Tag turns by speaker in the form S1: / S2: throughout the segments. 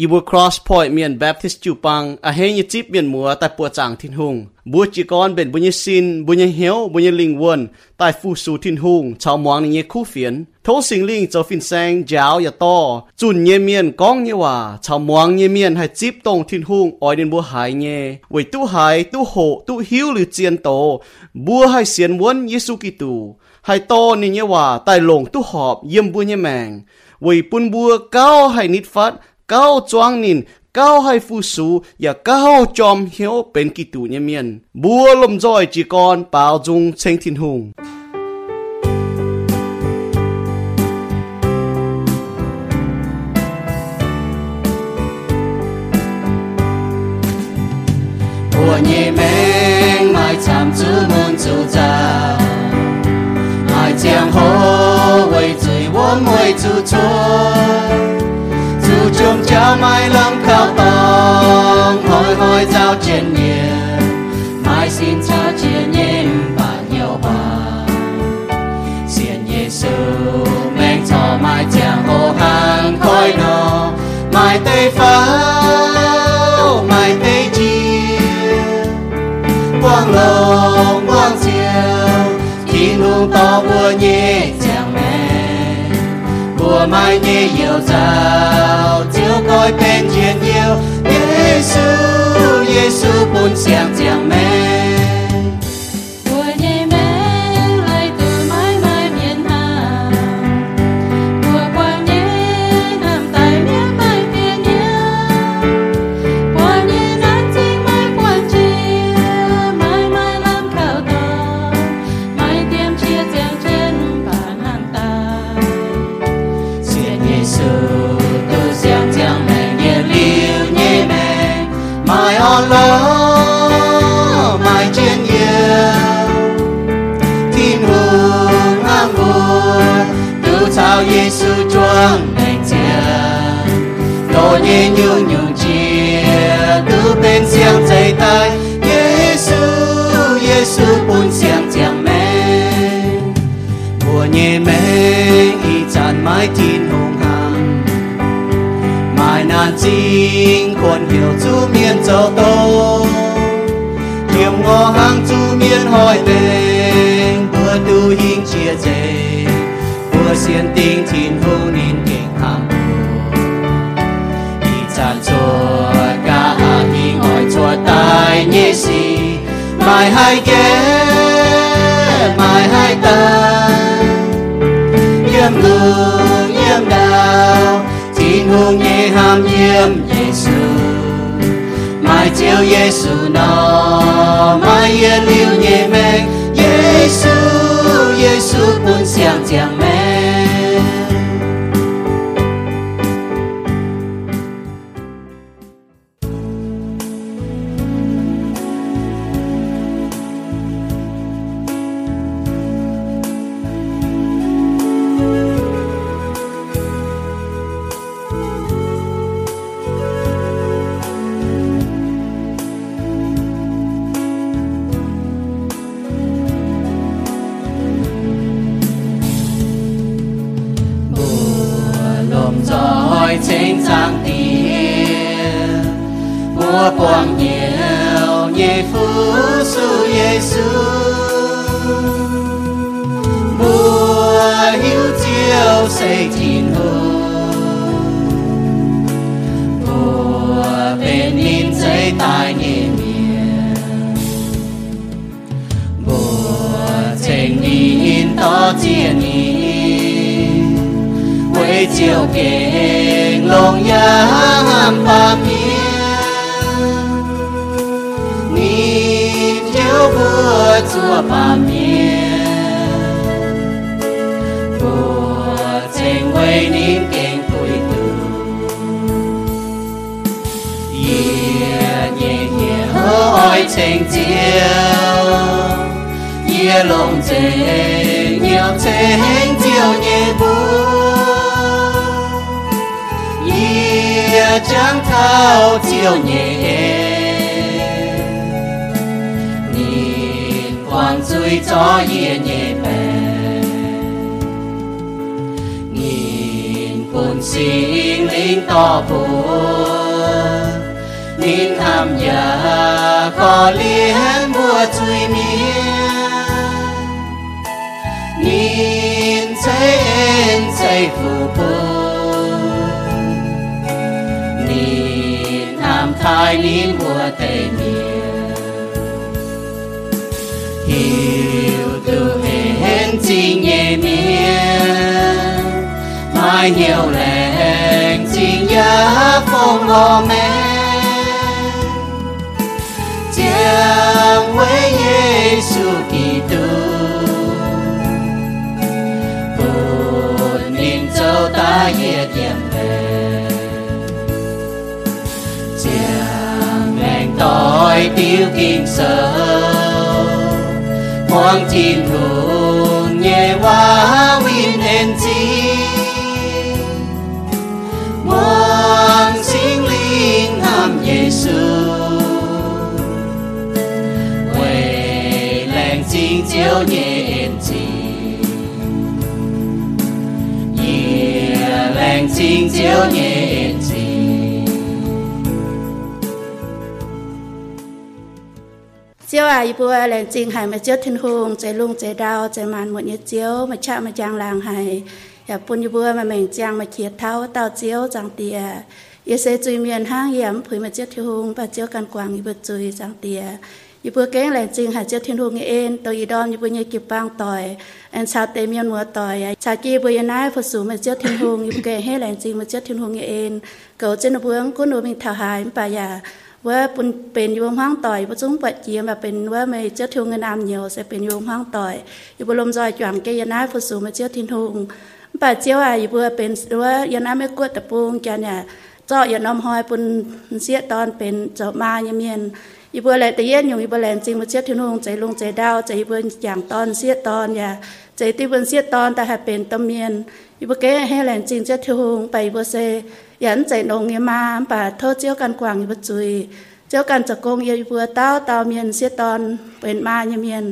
S1: อีบัว cross point เมียน Baptist จูปังอาเฮยจิบเมียนมัวแต่ปัวจางทินหุงบัวจีกอนเป็นบุญยสินบุญยเหียวบุญยลิงวนใต้ฟูสูทินหุงชาวมวงนี่คู่เฟียนโทสิงลิงเจ้าฟินแซงยาวอย่าต่อจุนเยเมียนก้องเยว่าชาวมวงเยเมียนให้จิบตรงทินหุงออยเดินบัวหายเยไว้ตู้หายตู้โหตู้หิวหรือเจียนโตบัวให้เสียนวนเยซูกิตูให้โตนี่เยว่าใต้ลงตู้หอบเยี่ยมบัวเยแมงไว้ปุนบัวเก้าให้นิดฟัด cao choang nín, cao hay phu sú và cao chom hiếu bên kỳ tù nhà miền. Bùa lầm rồi chỉ còn bao dung tranh thiên
S2: hùng. Của nhị mênh mai chạm chữ môn chữ già. Mai chiang hô với chữ vô mỗi chữ chuối trường trao mai lắm khao tòng. Hồi hồi giao trên nhiệt mai xin cha chia nhiên bà nhiều bà. Xin giê xu mang cho mai chàng hồ hàng khói nọ. Mai tây pháo, mai tây chia quang lồng quang chiều khi nung to mưa nhẹ của mai nhẹ yêu giàu chiếu coi bên chiến yêu Giêsu Giêsu buồn xiang xiang mê. Tu sao Giêsu chuông đành chia. Đồ nhẹ nhung nhung chia. Tu bên xiang dây tay Giêsu Giêsu buồn xiang chàng mẹ mùa nhẹ mẹ y chàn mái thiên hùng hằng. Mai nan chính quân hiểu chú miên châu tô. Kiềm ngõ hàng chú miên hỏi tên. Bữa tu hình chia dề bữa xiên tinh thiên hùng nín kinh hằng y chàn chùa cả hình hỏi chùa tai nhé xì mai hai ghé mai hai tay yếm lương yếm đào tin hùng nhé ham yếm Giêsu mai chiều Giêsu nó mai yên liu nhé mẹ Giêsu Giêsu buồn xiang chàng mẹ lồm mùa quang nhiều nhẹ phú su Giêsu mùa hiếu chiếu xây thiên hùng mùa bên in giấy tài nhẹ miệng mùa trình in to chia nhìn 为救给龙阳把面， chúa ba miên. Của tình quê tử yeah yeah yeah hơ oi tình chiều yeah lòng tình nhiều tình nhẹ buồn yeah chẳng thao chiều nhẹ 年光醉咗夜夜病，年半心灵多伴。 nín ham ya khó liên bùa chui miên nín xây en xây phù bù nín ham thai nín Mai nhiều lẹn chi nhớ phong lo mẹ Giang với Giêsu Kitô buồn niềm châu ta yết yếm về. Giang lành tối tiêu kinh sâu. Hoàng chín nhẹ hóa win en chính chiếu nhẹ en chính chiếu
S3: chiếu ai bùa lên trình hải mà chiếu thiên hùng chạy lung chạy đau chạy màn một nhiệt chiếu mà chạm mà giang làng hay, ya bùn như bùa mà mình giang mà kiệt tháo tao chiếu giang tìa. Ya sẽ chui miền hang yếm phơi mà chiếu thiên hùng và chiếu can quang như bùa chui giang tìa. ยปือเก้งแหลจริงหาเจ้าทิ้งหูเงเอ็นตัวอีดอมยปือเงยกิบปางต่อยแอนชาเตมียนหัวต่อยชากีปือยน้ายผสูมาเจ้าทิ้งหูยเก่ให้แหลจริงมาเจ้าทิ้งหูเงเอ็นเก่าเจ้าหนูเบื้องกุ้นหนูมีถ่าหายป่ายาว่าปุ่นเป็นโยมห้องต่อยประจุงปัดเจียมแบบเป็นว่าไม่เจ้าทิ้งเงินอามเหนียวจะเป็นโยมห้องต่อยอยู่บรมจอยจวมเกยน้ายผสูมาเจ้าทิ้งหูป่าเจียวอะอยู่เบื่อเป็นว่ายน้าไม่กวดตะปูงแกเนี่ยเจ้าอย่าน้อมหอยปุ่นเสียตอนเป็นเจ้ามาเยี่มเยน อยู่บัวแลแต่เย็นอยู่อยู่บัวแหลจริงมาเจ้าทินทุงใจลงใจดาวใจบัวอย่างตอนเสียตอนอย่าใจที่บัวเสียตอนแต่หาเป็นตะเมียนอยู่บัวแกให้แหลจริงเจ้าทิวงไปบัวเซยันใจนงเงี้ยมาป่าโทษเจ้ากันกวางอยู่บัวจุยเจ้ากันจะกงเยบัวเต้าเต้าเมียนเสียตอนเป็นมาเยเมียน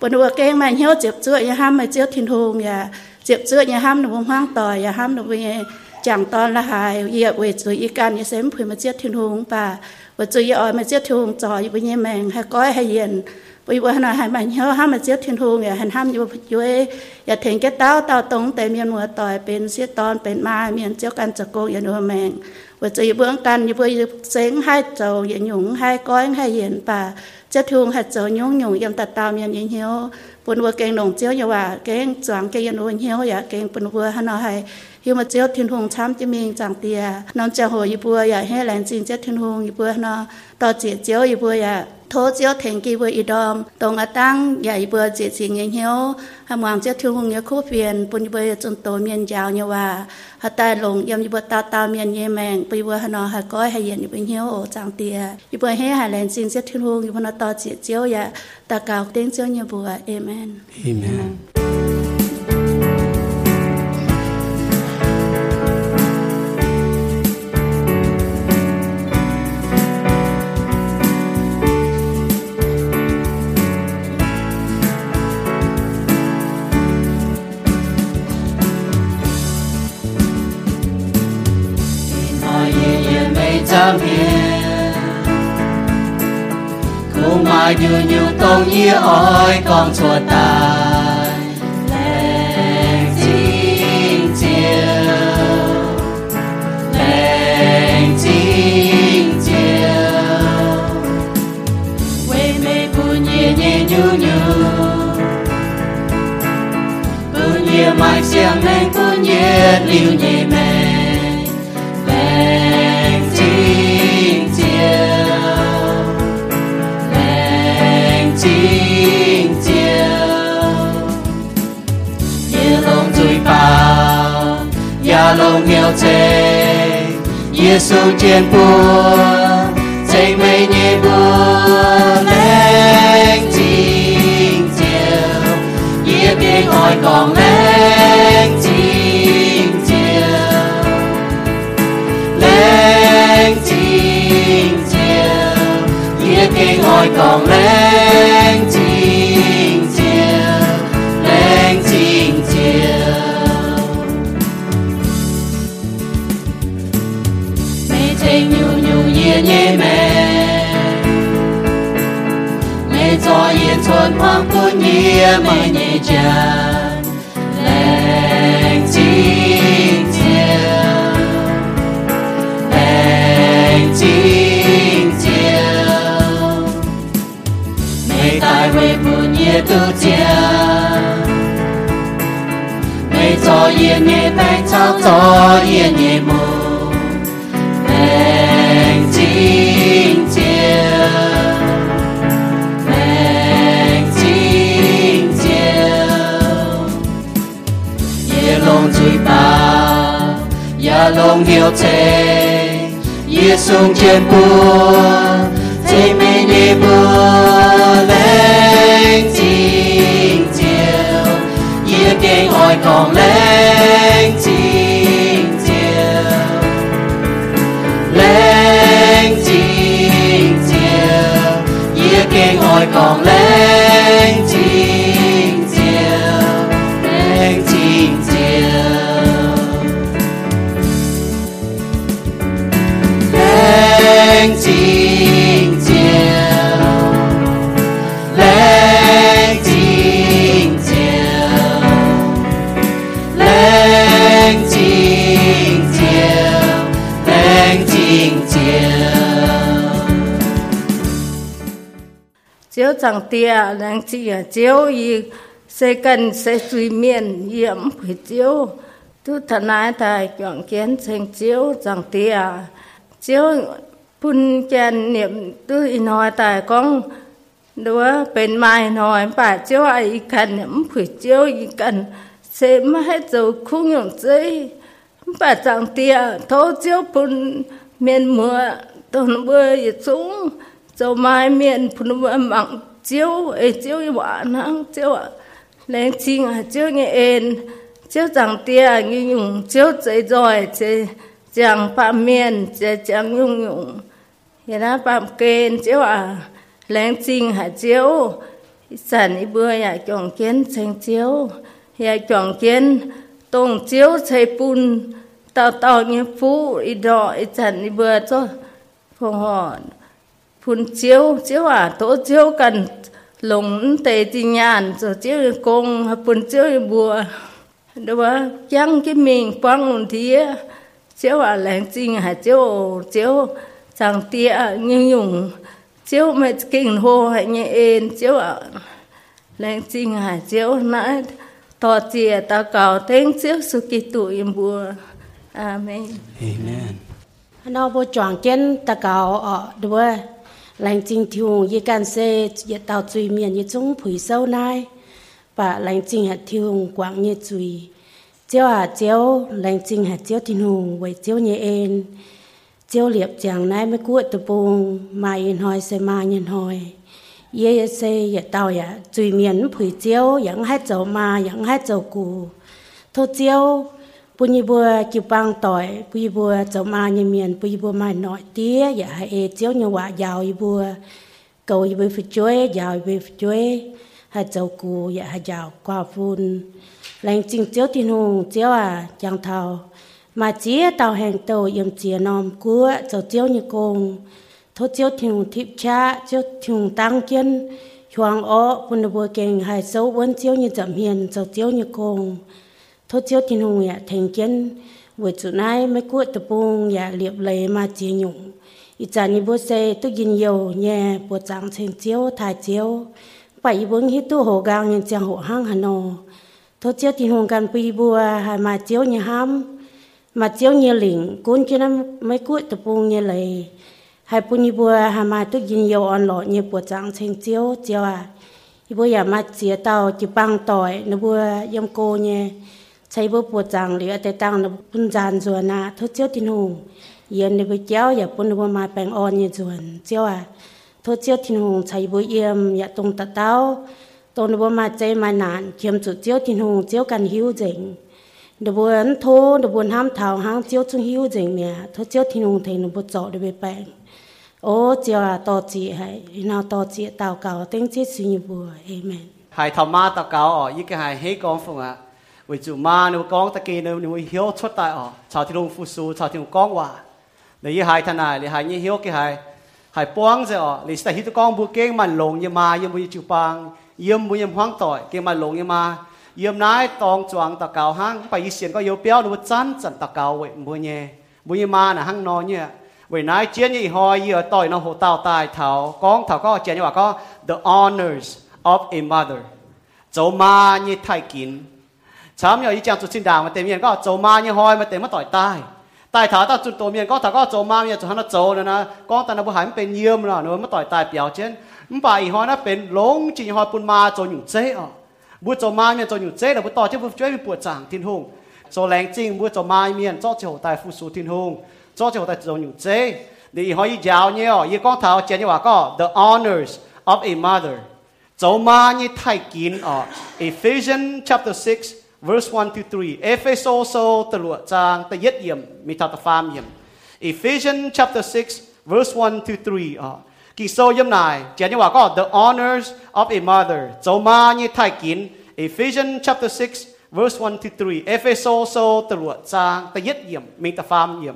S3: ปนวัวเก้งมาเหี้ยวเจ็บเจื้ออย่าห้ามมาเจ้าทินทงอย่าเจ็บเจื้ออย่าห้ามหนูห้างต่อยอย่าห้ามหนู chẳng to là hài giờ về rồi ý can như xem phải mà chết thiên hùng bà và rồi giờ mà chết thiên hùng trò với nhà mèn hay có hay yên với bữa nào hay mà nhớ ham mà chết thiên hùng อย่าหันห้ามอยู่อยู่อย่าเถียงแก่เต้าเต้าตรงแต่เมียนหัวต่อยเป็นเสียตอนเป็นมาเมียนเจ้ากันจะโกงอย่าหนัวแมงว่าจเบื้องกันอยู่เพื่อเซ็งให้เจ้าอย่าหยุ่งให้ก้อยให้เย็นป่าจีะทิ้งให้เจ้ายุ่งหยุ่งยำตัดตามยันยิงเหี้ยวปุ่นวัวเก่งหนงเจียวอย่าว่าเก่งจวงเก่งยันวัวเหี้ยวอย่าเก่งปนวัวหันเอาให้ อยู่มาเจ้าทิ้งหงช้ำจะมีจังเตียน้องจะหัวยู่ปัวอย่าให้แหลนจีนเจ้าทิ้งหงยปัวนอต่อเจียเจียวอยู่ปัวอย่าโทเจียวเถงกีเวอีดอมตรงอตั้งใหญ่เบอร์เจ็ดสิงเงี้ยหี้วหามวางเจ้าทิวหงเงี้ยคู่เพียนปุญเบอร์จนโตเมียนยาวเนี่ยว่าหาตายลงยำยบตาตาเมียนเยแมงไปเวอร์หนอหาก้อยหาเย็นอยู่เป็นเหี้ยวจางเตียอยู่เบอให้หาแหลนจีนเจ้าทิ้งหงอยู่พนตอเจียเจียวอย่าตะกาวเต้งเจียวเนี่ยบัวเอเมน
S2: เอเมน cũng mai đưa công con chùa ta, lệnh chính chiều lệnh chính chiều quê mê bu nhẹ nhẹ nhu nhu. Bu nhẹ mai xiang lên bu nhẹ liu nhẹ mê ya long nghèo chê Giêsu trên buồn chạy mây nhẹ buồn lệnh chính chiều ye kê còn lên chính chiều. Lên chính chiều Nghĩa kê ngồi còn phun nhia mây nhẹ tràn lành chính chiều lành chính chiều mây tai về phun nhia tu ya long hiếu thế ye sung trên bùa thế mê nê bùa lành chính chiều ye kinh oi còn lành chính chiều lên chính chiều Ia kinh ôi còn lên
S4: chẳng tia, đang chỉ ở chiếu, y sẽ cần sẽ suy miên yếm phải chiếu. Tu thần ái tài chọn kiến thành chiếu, chẳng tia. Chiếu phun chèn niệm tu in nói tài con, đứa bên mai nói bà chiếu ai cần yếm phải chiếu, y cần sẽ mà hết dấu khung nhộng dây bà chẳng tia thấu chiếu phun miền mưa tôn bơi xuống. Cho mai miền phun mưa mặn chiếu ấy chiếu như bọn nắng chiếu à lên chinh à chiếu như em chiếu chẳng tia như nhung, chiếu dậy rồi chỉ chẳng phạm miền chỉ chẳng nhung nhung hiện nay phạm kênh chiếu à lên chinh à chiếu sản ý bữa à chọn kiến thành chiếu. Ya chọn kiến tông chiếu chạy bùn tao tao như phú ý đỏ ý chẳng ý bữa cho phù hợp phun chiếu chiếu à tổ chiếu cần lồng tề ti nhàn rồi chiếu công phun chiếu bùa. Đó chẳng cái mình quăng một tí chiếu à lén chinh hả chiếu chiếu chẳng tia như nhung. Chiếu mẹ kinh hô hay như ên chiếu à lén chinh hả chiếu nãy to chia ta cầu tiếng chiếu su kỳ tụ bùa. Amen.
S1: Amen.
S5: nó bố chọn chân ta cáo ở đùa lành trình thiêu y can xe y tàu truy miền y chúng phủi sâu nai. Và lành trình hạt thiêu quảng như truy chéo à chéo lành trình hạt chéo thiên hùng với chéo như en. Chéo liệp chàng nai mới cuội tập bùng mà yên hoi xe mà nhân hoi. Ye ye xe ye tàu ya chui miền phủi chiếu yang hai dầu ma yang hai dầu cù thôi chiếu ปุญญบัวจิปังต่อยปุญญบัวเจ้ามาเนี่ยเมียนปุญญบัวมาหน่อยเตี้ยอย่าให้เอเจียวเนี่ยว่ายาวอีบัวเกาอีบัวฟิจ้วยยาวอีบัวฟิจ้วยให้เจ้ากูอย่าให้ยาวกว่าฟุนแรงจริงเจียวที่หงเจียวอ่ะจังเทามาเจียเตาแห่งโตยมเจียนอมกัวเจ้าเจียวเนี่ยกงทเจียวที่หงทิพชาเจียวที่หงตั้งเกียนชวงอ้อปุญญบัวเก่งให้เจ้าวันเจียวเนี่ยจำเฮียนเจ้าเจียวเนี่ยกง thôi chiếu tin hùng ya thành kiến với chỗ này mấy cuội tập bông ya liệp lấy mà chia nhung ít cha ni bố xe tôi nhìn nhiều nhẹ bố chẳng thành chiếu thái chiếu bảy bốn hít tu hồ gang nhân chẳng hộ hang hà nô thôi chiếu tin hùngกันปีบัวhai mà chiếu nhà ham mà chiếu nhà lỉnh cuốn cho nó mấy cuội tập bông nhà lấy hai bún như bùa hai mà tôi nhìn nhiều on lọ như bùa chẳng thành chiếu chiếu à bùa ya mà chia tàu chỉ bằng tỏi nó bùa yam cô nhé ใช้บ่ปวดจังเหลือแต่ตั้งนปุ่นจานส่วนนะทุเจียวตินหงเย็นในบ่เจ้าอย่าปุ่นบ่มาแปลงอ่อนยี่ส่วนเจ้าอะทุเจียวตินหงใช้บ่เยี่ยมอย่าตรงตะเต้าตนบ่มาใจมานานเขียมจุดเจียวตินหงเจียวกันหิวเจ๋งดบวนโทดบวนห้ามเท้าห้างเจียวจุงหิวเจ๋งเนี่ยทุเจียวตินหงเทนบ่เจาะได้ไปแปลงโอ้เจ้าต่อจีให้นาต่อจีเต่าเก่าเต็งจีสุญบัวเอเมน
S1: hai thầm ma ta cáo ở những cái hai hết con phụng ạ vì chủ ma nếu con ta kia nếu nếu hiếu xuất tại ở chào thiên long phu su chào thiên long con hòa để như hai thằng này để hai như hiếu cái hai hải quang giờ ở lý sẽ hít con bu keng mà lồng như mà yếm bu chịu bang yếm bu yếm hoang tỏi keng mà lồng như mà yếm nái tòng choang ta cao hang phải xiên có yếu béo nó chán chán ta cao vậy bu nhẹ bu như mà là hang nó nhẹ vậy nái chiến như hoi như tỏi nó hồ tao tai thảo con thảo có chiến nhưว่าcó the honors of a mother 做妈như thay kín สามยออีจังจุดสินดาวมาเต็มเมียนก็โจมาเนี่ยหอยมาเต็มมาต่อยตายตายถ้าตัดจุดตัวเมียนก็ถ้าก็โจมาเนี่ยจุดฮันโจนะนะก็ตาน้าบุหายมันเป็นเยื่ยมนะเนอะมาต่อยตายเปียวเช่นมันป่อีหอยนะเป็นหลงจิงหอยปุนมาโจอยู่เจ้อบุโจมาเนี่ยโจอยู่เจ๊แต่บุต่อที่บุช่วยมีปวดจางทิ้งหงโจแรงจริงบุโจมาเมียนจ้อเจ้ยวตายฟูสูทิ้นหงจ้อเจียวตายจนอยู่เจ๊ดีหอยยาวเนี่ยอีก้องเท้าเจียนเนี่ยว่าก็ the honors of a mother โจมาเนี่ยไทยกินอะ Ephesians chapter 6 verse 1 to 3. Ephesos the Lord Chang the yết yểm mi ta pham yểm. Ephesians chapter 6 verse 1 to 3. Uh, kỳ yểm này, chỉ như the honors of a mother. Dấu ma như. Ephesians chapter 6 verse 1 to 3. Ephesos the Lord Chang the yết yểm mi ta pham yểm.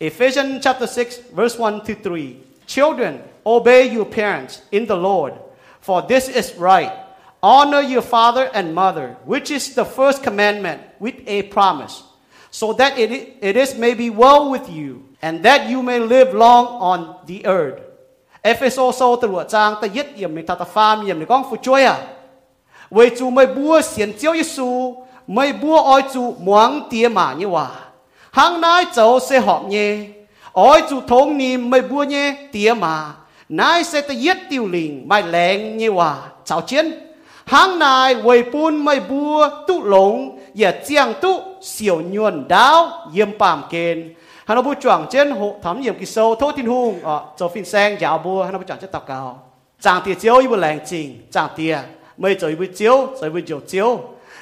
S1: Ephesians chapter 6 verse 1 to 3. Children, obey your parents in the Lord, for this is right. Honor your father and mother, which is the first commandment with a promise, so that it, it is may be well with you, and that you may live long on the earth. Ephesos sâu từ lụa trang ta yết yểm mình ta ta phàm yểm mình con phụ chúa à. Vì chú mới bua xiên chiếu Giêsu, mới bua oi chú muang tia mà như hòa. Hàng nái cháu sẽ họp nhé, oi chú thống niệm mới bua nhé tia mà. Nái sẽ ta yết tiêu lình mai lẹng như hòa, chào chiến hàng nay quầy bún mây bua, tu lồng ya chiang tu siêu nhuần đáo yếm pam kên hắn nó bu chuẩn trên hộ thắm yếm kỳ sâu thô tin hung ở cho phin sang giáo bua hắn nó bu chuẩn trên tàu cao chàng tiệt chiếu ibu lành trình chàng tiệt mây cho ibu chiếu cho ibu chiếu chiếu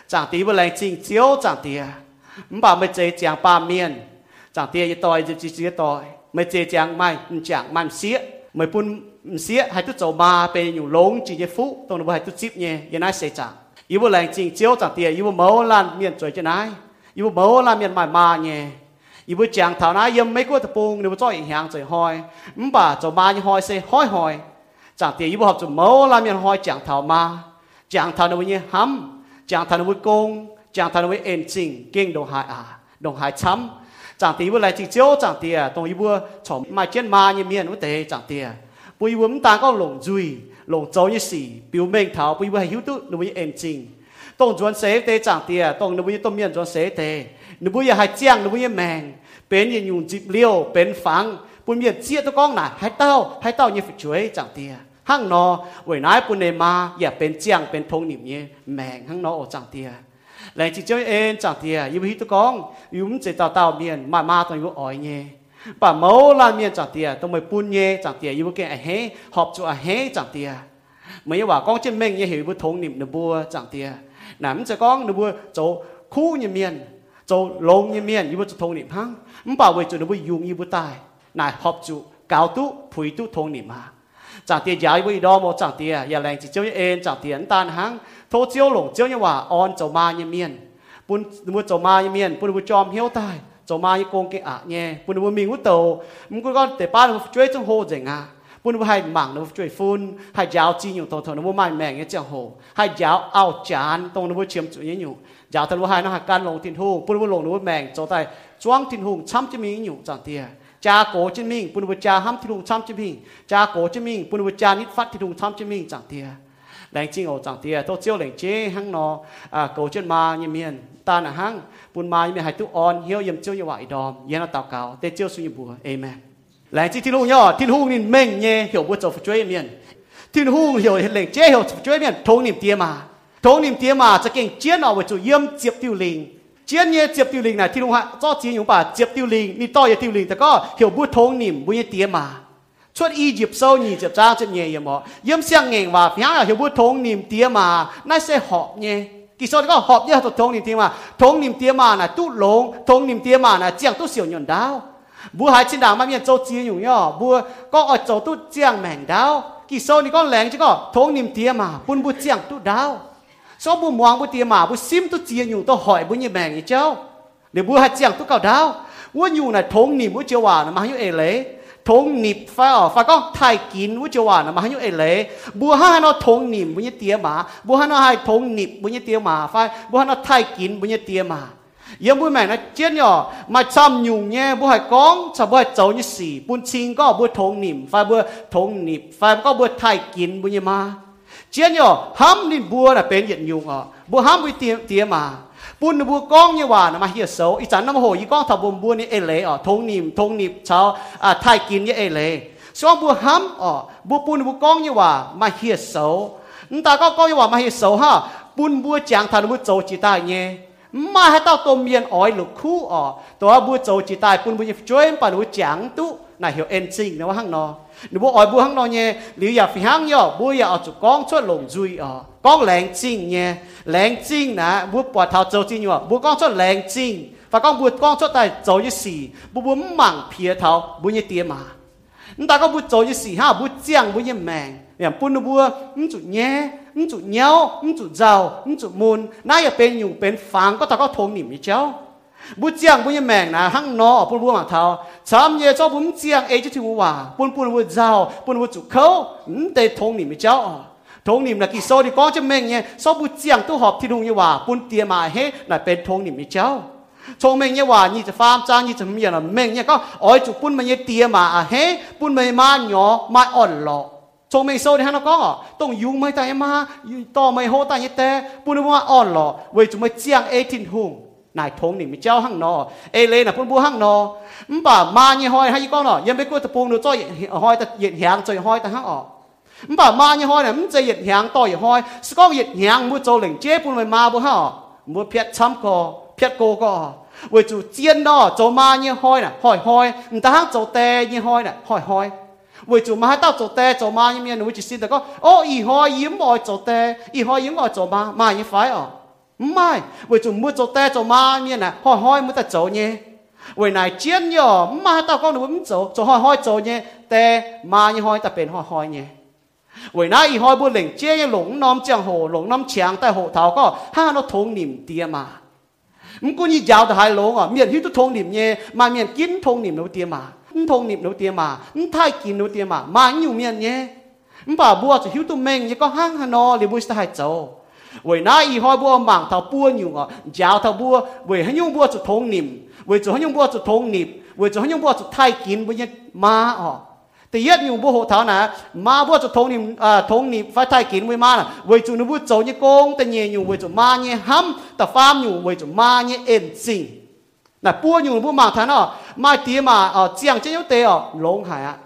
S1: chàng tiệt ibu lành trình chiếu chàng tiệt 唔 bà mây chơi chàng pa miên chàng tiệt y tỏi chỉ chỉ tỏi mây chơi chàng mai chàng mai xía mây bún xía hai tu cho ba bên nhiều lông chỉ như phú tôi nói hai tu chip nhé yên ai xây chẳng yêu bộ lành chính chiếu chẳng tiền yêu bộ máu lan miền trời trên ai yêu bộ máu lan miền mài mà nhé. Yêu bộ chẳng thảo nái yếm mấy cô tập bùng nếu bộ cho ảnh hàng trời hoi mắm bà cho ba như hoi xây hoi hoi. Chẳng tiền yêu bộ học cho máu lan miền hoi chẳng thảo mà, chẳng thảo nó như hâm, chẳng thảo nó công. Chẳng thảo nó ên chính kinh đồng hải à đồng hải chấm chẳng tiền yêu bộ lành chính chiếu chẳng tiền đồng yêu bộ chọn mà trên mà như miền nó tệ chẳng tiền bây giờ chúng ta có lòng duy lòng dấu như sĩ biểu minh tháo bây giờ hiểu tức nếu như em chính tổng chuẩn sẽ tế chẳng tiền tổng nếu như tổng miền chuẩn sẽ tế nếu bây giờ hai chàng nếu như mèn bên như dùng dịp liêu bên phẳng bây giờ chia tôi con này hai tao hai tao như phải chuối chẳng tiền hăng nó với nái bùn này mà อย่าเป็นเจียงเป็นทงหนิมเนี่ยแมงหั่งนอออกจังเตียแรงจิตเจ้าเองจังเตียยิบฮิตกองยุ่มเจตาเต่าเมียนมามาตอนยุอ้อยเนี่ย bà mẫu là miền chẳng tiền tôi mới buôn nhé chẳng tiền yêu cái hé họp chỗ hé chẳng tiền mấy bà con trên mình như hiểu với thống niệm được bùa chẳng tiền nắm cho con được bùa, chỗ khu như miền chỗ lông như miền yêu bữa thống niệm hăng không bảo vệ chỗ được bùa dùng yêu bữa tài này, họp chỗ cao tu phùi tu thống niệm mà chẳng tiền giải với đó một chẳng tiền giờ lành chỉ cho như em chẳng tiền tan hăng thô chiếu lồng chiếu như hòa, on chỗ ma như miền buôn bùa chỗ ma như miền buôn bùa chom hiếu tài cho mai con cái ạ nhé. Bún bún mình út tàu mình cứ con để ba nó chơi hồ rồi à bún bún hai mảng nó chơi phun hai giáo chi nhiều tàu tàu nó bún mai mẻ nghe chẳng hồ. Hai giáo ao chán, tông nó bún chiếm chủ nhiều giáo tàu hai nó hạt can lồng thiên hùng bún bún lồng nó bún mẻ cho tay choang hùng chăm chứ mình nhiều chẳng tiền cha cổ chứ mình bún bún cha ham thiên hùng chăm chứ mình. Cha cổ chứ mình bún bún cha nít phát thiên hùng chăm chứ mình, chẳng tiền đánh chinh ổ, chẳng tiền tôi chiêu đánh chế hăng nó. À cổ ma như miền ta là hăng quân mai mẹ hãy tu on, hiếu yếm chiêu yêu vải đòm yên là tào cáo, tê chiêu suy bùa, amen. Lại chỉ thiên hùng nhỏ thiên hùng nên mình nhé hiểu bữa cho phải chơi miền. Thiên hùng hiểu lệnh chế, hiểu phải chơi miền, thấu niệm tiêm mà. Thấu niệm tiêm mà, cho kinh chiến nào với chủ yếm chiếp tiêu linh chiến nhé chiếp tiêu linh này thiên hùng hạ, cho chiến chúng bà chiếp tiêu linh ni to yếm tiêu linh ta có, hiểu bữa thấu niệm bữa mà. Xuất y dịp sâu nhì dịp ra cho nhẹ yếm họ. Yếm sang nghèng và phía hiểu bữa thấu niệm tiêm mà. Nay sẽ họ nhé kỳ sau đó họp nhớ tôi thông niệm tiêm mà thông niệm tiêm mà là tu lông thông niệm tiêm mà là chẳng tu sửa nhuận đau. Bố hai trên đảo mà miền châu chia nhung nhở bố có ở châu tu chẳng mảnh đau. Kỳ sau này có lén chứ có thông niệm tiêm mà bún bố chẳng tu đau. Sau bố muang bố tiêm mà bố sim tu chia nhung tôi hỏi bố như mảnh như cháu để bố hai chẳng tu cao đau. Bố nhung là thông niệm bố chưa hòa là mang như ế lấy thốn nịp phải ở phải có thay kín với châu à mà hay như ấy lệ bùa ha nó thốn nịp với như tia mà? Bùa ha nó hai thốn nịp với như tia mà? Phải. Bùa ha nó thay kín với như tia mà? Giờ bùi mẹ nó chết nhỏ, mà chăm nhung nhé bùa hai con sao bùa cháu như xì bùn chín có bùa thốn nịp phải bùa thốn nịp phải có bùa thay kín với như mà? Chết nhỏ, hám nên bùa là bên hiện nhung ở bùa hám với tia tia mà? ปุ่นบัวกองเนี่ยว่านะมาเฮียโซอีจันน้ำโหยีกองทับบัวบัวนี่เอเล่อ๋อทงนิมทงนิมชาวอ่าไทยกินเนี่ยเอเล่ส่วนบัวห้ำอ๋อบัวปุ่นบัวกองเนี่ยว่ามาเฮียโซนตาก็ก็เนี่ยว่ามาเฮียโซฮะปุ่นบัวจางทานบัวโจจีตายเนี่ยมาให้เต้าตัวเมียนอ้อยลูกคู่อ๋อตัวบัวโจจีตายปุ่นบัวช่วยปั่นบัวจางตุน่าเหี่ยวเอ็นซิงนะว่าห้างนอ nếu bố ỏi bố hăng nó nhé, nếu giờ phi hăng yo bố giờ chụp con cho lồng duy ở. Con lén chinh nhé lén chinh nè bố bỏ thao châu chinh yo bố con cho lén chinh, và con bố con cho tài châu như xì. Bố bố mảng phía thao bố như tiêm mà. Ta có bố châu như xì ha, bố chiang bố như mèng. Nhầm bún nó bùa ứng chụp nhé ứng chụp nhau ứng chụp giàu ứng chụp môn nãy giờ bên dùng bên phang có ta có thông niệm như cháu. บุเจียงบุยแมงนะหั่งนอปุ่นบุนมาเทาสามเย่เจ้าบุญเจียงเอจิถือว่าปุ่นปุ่นบุเจ้าปุ่นบุจุเขาแต่ทงนี่ไม่เจ้าทงนิมนะกิโซดีก็จะแมงเนี่ยโซบุเจียงตู้หอบที่ดุงยี่ว่าปุ่นเตียมาเฮน่ะเป็นทงนิมไม่เจ้าชงแมงเยว่านี่จะฟาร์มจ้างนี่จะมีอะไรแมงเนี่ยก็อ้อยจุปุ่นมันเยเตียมาอะเฮปุ่นไม่มาหยอมาอ่อนหลอกชงแมงโซดีฮะนะก็ต้องยุ่งไม่ตายมาต่อไม่โหตายนี่แต่ปุ่นว่าอ่อนหลอกเวจุไม่เจียงเอทินหง nài thốn ni mi cháu hăng nọ ê, lê nà phun bu hăng nọ ừm, bà ma như hoi hay con nọ yếm bê cô tập buông được cho hoi ta hiện hàng cho hoi ta hăng ọ ừm, bà ma như hoi nè ừm chơi hiện hàng to hoi. Sẽ có hiện hàng mua cho lệnh chế phun mày ma bu hăng mua phiết chăm co, phiết cô co. Với chủ chiên nọ cho ma như hoi nè hoi hoi. Ừm, ta hăng cho tê như hoi nè hoi hoi. Với chủ ma tao cho tê cho ma như miền núi chỉ xin được có, ô, y hoi yếm oi cho tê y hoi yếm oi cho ma ma như phải ọ à? Mai với chúng mua cho te cho ma như này, hỏi hỏi mới ta chỗ nhé. Với này chiến nhở ma tao con đúng chỗ cho hỏi hỏi chỗ nhé. Te ma như hỏi ta bên hỏi hỏi nhé. Vì này hỏi bu lệnh chế lũng nom chẳng hồ lũng nom chẳng tại hồ thảo có ha nó thông niệm tia mà. Mình cũng như giáo tại hai lũng à miền hiu tu thông niệm nhé mà miền kín thông niệm nấu tia mà. Thông niệm nấu tia mà thay kín nấu tia mà mà nhiều miền nhé. Mình bảo bùa cho hiu tu mình như có hang hà nó li bùi sai chỗ 为那以后不忙头不牛啊，脚头不为很用不做通念，为做很用不做通念，为做很用不做太紧不一妈哦。第一牛不好头呢，妈不做通念啊，通念 phải 太紧为妈呢，为做你不做你工，但你牛为做妈你 ham，但 farm 牛为做妈你 em สิ่ง那不牛不忙头呢，买地嘛哦，这样这样得哦，龙海啊。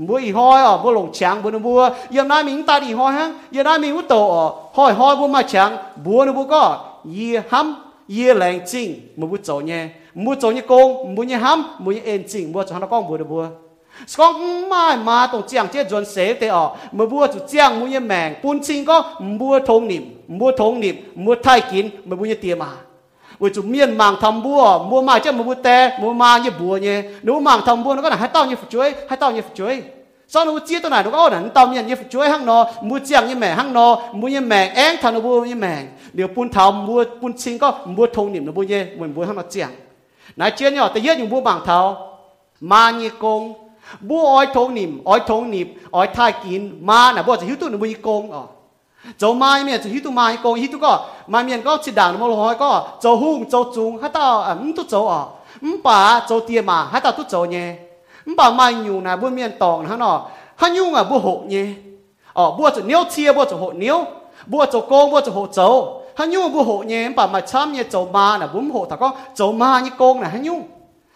S1: Mua ý hoi ở mua lồng chàng bữa nó mua. Giờ nay mình ta đi hoi ha giờ nay mình muốn tổ ở, hoi hoi bữa mà chàng bữa nó bữa có. Ye ham, ye lành chính mà bữa tổ nhé. Mua tổ nhé công mua nhé ham mua nhé yên chính mua cho nó con bữa nó bữa con mai mà tổng chàng chết chuẩn xế thế ở. Mà mua chủ chàng mua nhé mèng, bún chính có mua thông niệm mua thông niệm mua thai kín, mà mua nhé tiền mà vì chúng miền màng thầm bùa, mua mà chứ mua tè, mua mà như bùa nhé. Nếu màng thầm bùa nó có là hai tao như chuối, hai tao như chuối. Sau nó chia tôi này, nó có là tao như như chuối hăng nó mua chiang như mẹ hăng nó mua như mẹ én thằng nó bùa như mẹ. Nếu buôn thầm mua buôn xin có, mua thông niệm nó bùa nhé mình bùa hăng nó chiang. Nãy chia nhỏ tự nhớ dùng bùa màng thầu mà như công, bùa ói thông niệm ói thông niệm ói thai kín. Mà là bùa chỉ hiểu tu nó bùa như công ờ cháu mai mẹ cháu hít tu mai, cô hít tu có mai miền có chỉ đàn mồ hôi có. Cháu hung, cháu trung hát tao à, ấm tu cháu ở ấm bà, cháu tiền mà, hát tao tu cháu nhé. Ấm bà mai nhiều này buôn miền tòng hả nọ. Hả nhung à buôn hộ nhé. Ờ buôn cháu niêu chia buôn cháu hộ niêu buôn cháu cô buôn cháu hộ cháu. Hả nhung buôn hộ nhé, ấm bà mai chăm nhé, cháu ma là buôn hộ thằng có. Cháu ma như công là hả nhung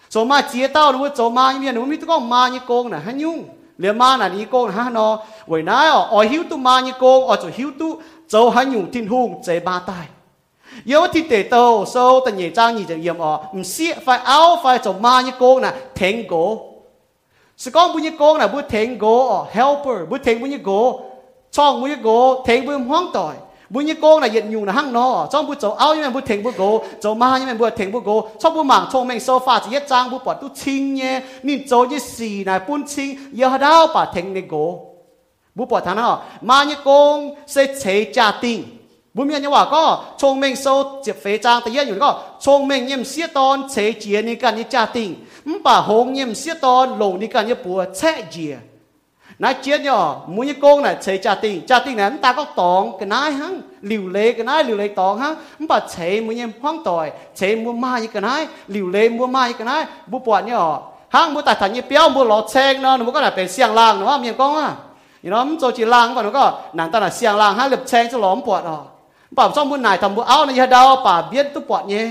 S1: cháu ma chia tao, đúng cháu ma như miền mi mít có ma như công là hả nhung le ma na ni ko ha no we na o o hiu tu, ma ni ko o chu hiu tu zo ha nyu tin hung che ba tai. Yo ti te to so ta nhẹ ni nhị yem o m si fa ao fa cho ma ni ko na theng go sự con bu ni ko na bu theng go helper, bu theng bu ni go chong bu ni go theng bu hoang tỏi bu như cô là hiện nhung là hăng nó trong bu chỗ áo như bu thèn bu gỗ chỗ ma như bu thèn bu gỗ trong bu mảng trong mình sofa chỉ nhất trang bu bọt tu chinh nhé nhìn chỗ như xì này bún chinh giờ đau bà thèn này gỗ bu bọt thằng nó ma như cô sẽ chế gia đình bu miệng nhưว่าก็ชงเมงโซเจ็บเฟจางแต่ยังอยู่ก็ชงเมงยิ่มเสียตอนเฉยเจียนี่กันนี่จ้าติง bà hồng nhiệm xiết ton lồng đi cả như bùa che dìa na chết nhỏ, muốn như con này chế cha tình cha tình này ta có tòng cái nái hăng liều lệ cái nái liều lệ tòng hăng không bảo chế muốn như hoang tỏi chế mua mai như cái nái liều lệ mua mai như cái nái bu bỏ nhỏ hăng bu tài thành như béo bu lọt xe nó nó có là phải xiang lang nó miệng con à? Như nó cho chỉ lang và nó có, nàng ta là xiang lang hăng lập xe cho lõm bỏ đó à. bảo xong bu nải thầm bu áo này đau, bà biết tu bỏ nhé.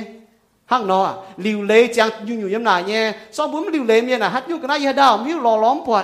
S1: Hăng nó à liều lệ chẳng như như như này nhé. Xong bu liều lệ như là hát như cái nái đau, miếu lò lõm bỏ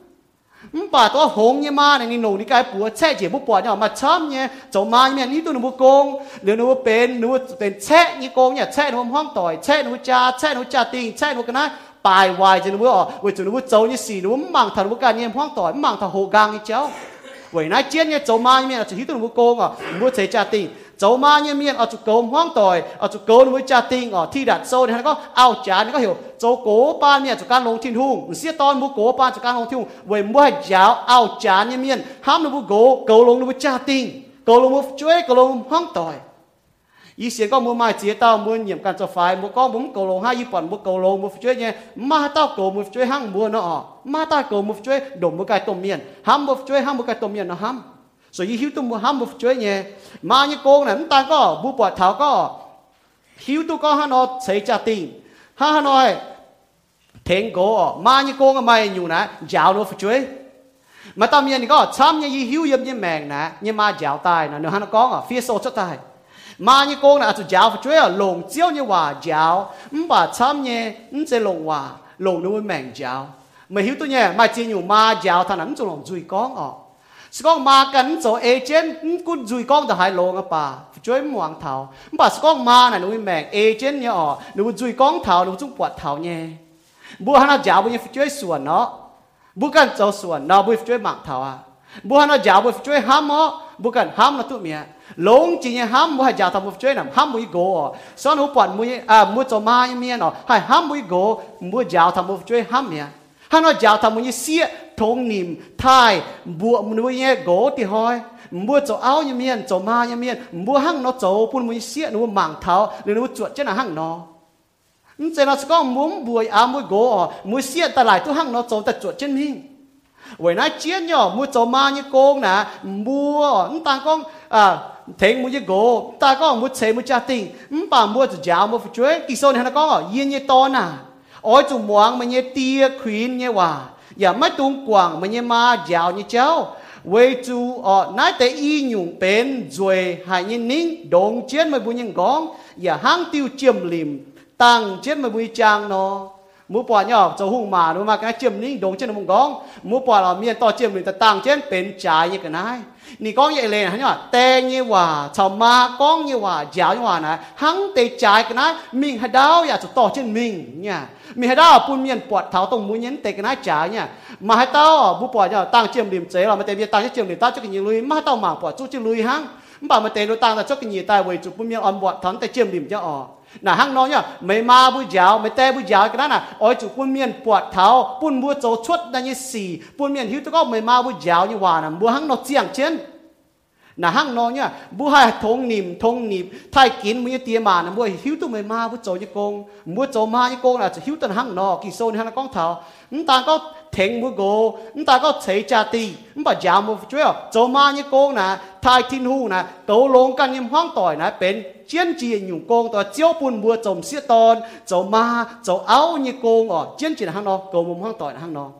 S1: để miền nó có được áo mi đau cô ta lên nó mảng nó chơi liền ló mảng chuôn tôi nó áo rồi như lóm bọt như cái này như tỏi này hay là có à nếu mi một phía như như lóm bọt bữa miền có xiang làng dấu ma như cô này chế cha tình à bà có bà chông mình như ma này chế hăng bà tôi hồng như ma này ni nụ ni cái bùa che chỉ bùa bùa nhau mà chấm nhé dấu ma như này tôi nó bùa công nếu nó bên nó bên che như công nhá che nó hoang tỏi che nó cha che nó cha tình che nó cái này bài hoài cho nó bùa vì cho nó bùa dấu như xì nó mang thằng nó cái như hoang tỏi mang thằng hồ gang như cháu vậy nãy chiến như dấu ma như này chỉ tôi nó bùa công à bùa chế cha tình cháu ma như miên, ở chỗ cầu hoang tồi ở chỗ cầu núi cha tinh ở thi đặt sâu thì nó có ao chán nó có hiểu, cháu cố ba miên chỗ can long thiên hùng ừ, xiết ton mua cố ba chỗ can long thiên hùng với mua hạt giáo, ao chán như miên, ham nó mua cố cầu long núi cha tinh cầu long mua chuối, cầu long hoang tồi ý xiên có mua mai chia tao mua nhiệm can cho phải mua có muốn cầu long hai y phần mua cầu long mua chuối nhé. Ma tao cầu mua chuối hăng mua nó ma tao cầu mua chuối đổ mua cái tôm miên ham mua chuối, ham mua cái tôm miên nó ham. 所以 hiếu tu mua ham một chuối nhé. Mà như cô này ta có bu bọt thảo có. Hiếu tu có hắn nó xây gia đình ha hắn nói thiên cổ mà như cô mà nhiều nè giáo nó phải chuối. Mà tao miền có chăm như hiếu yếm như mèn nè, như mà giáo tài nè, nếu hắn có ở phía sau cho tài. Mà như cô nè tụi giáo phải chuối à, ở lồng chiếu như hòa giáo không bà chăm như không sẽ lồng hòa lồng nó mèn giáo mà hiếu tu nhé mà chỉ nhiều mà giáo thằng hắn cho lồng duy con ở สกองมากันโซเอเจนกุจุยกองแต่หายลงอ่ะป่าช่วยมวงเท้าป่าสกองมาน่ะหนูแมงเอเจนเนี่ยอ๋อหนูจุยกองเท้าหนูจุงปวดเท้าเนี่ยบัวฮันจ่าบุญช่วยส่วนเนาะบุกันเจ้าส่วนเนาะบุช่วยหมักเท้าอ่ะบัวฮันจ่าบุช่วยห้ามเนาะบุกันห้ามนะตุเมียลงจริงห้ามบุให้จ่าทำบุช่วยน่ะห้ามบุยโกสอนหูปวดมุยอ่ามุจมาเมียเนาะให้ห้ามบุยโกมุจ่าทำบุช่วยห้ามเมียฮันว่าจ่าทำบุยเสีย thong nim, thai, bùa nuôi nhé gỗ thì hoi. Mua chỗ áo như miên chỗ ma như miên, mua hăng nó chỗ phun mùi xịa, nó mảng tháo nên nó chuột chết là hăng nó. Ừ, nên nó có muốn bùa áo mua gỗ mua xịa ta lại tu hăng nó chỗ ta chuột chết mình vậy nói chiến nhỏ, mua chỗ ma như con nè, mua ừ, ta con à thấy mua như gỗ ta có mua chế mua cha tình ừ, bà mua chỗ giáo mua phải chuối. Kỳ sau này nó có, yên như to nè. Ôi chủ muang mà như tia khuyên như hòa giờ mấy tung quảng mà như mà giàu như cháu. Quê chú ở nãy tế y nhung bên rồi hai nhìn nín đồn chết mà bùi nhìn góng. Giờ hang tiêu chiêm lìm tăng chết mà bùi trang nó. Mua bỏ nhỏ cho hung mà đúng mà cái chiêm nín đồn chết nó mùng góng. Mua bỏ là miền to chiêm lìm, ta tăng chết bên trái như cái này. Nì con vậy liền hả nhở tê như hòa chào ma con như hòa giáo như hòa này. Hắn tê trái cái này, mình hãy đau giờ cho to trên mình nha. มาดูมากันเจียมนิ่งดงเจียนมุงกองมูปอดเราเมียนต่อเจียมลิมแต่ตั้งเจียนเป็นจ่ายยังกันนายนี่กองใหญ่เลยนะเนี่ยแต่เนี่ยว่าชาวมากองเนี่ยว่าเจ้าเนี่ยว่านะหังเตจ่ายกันนะมิงหดาวอยากจะต่อเช่นมิงเนี่ยมีหดาวปุ่นเมียนปวดเท้าตรงมุ้ยเย็นเตกันนะจ่ายเนี่ยมาให้เต้าบุปผาเนี่ยตั้งเจียมริมเจเรามาเตะเบียตั้งเจียมริมต้าจุกันยิงลุยมาให้เต้าหมางปวดจุจิลุยหังบ่ามาเตะดูตั้งแต่จุกันยิงตายเวจุปุ่นเมียนอ่อนบวดทันแต่เจียมริมจะออกน่ะหังน้อยเนี่ยไม่มาบุยาวไม่แต่บุยาวกันนั่นน่ะอ้อยจุปุ่นเมียนปวดเท้าปุ่นบัวโจชดนั่นยี่สี่ปุ่นเมียนหิวตะก็ไม่มาบุยาวยี่ว่าน่ะบัวหังนอเจียงเช่น na hang no nya, bu ha thong nim, thong nip thai kin mu ti ma na bu hiu tu mai ma bu cho ni kong, mu cho ma ni kong na cho hiu tan hang no, ki so ni hang kong thao. N ta có theng mu go n ta có chei cha ti n ba ja mu cho cho ma ni kong na, thai tin hu na, to long kan nim hoang tỏi na, pen chiến chi nyu kong to chiao pun mua chom sia ton. Cho ma, cho áo ni kong o chiến chi hang no, ko mu hoang tỏi hang no.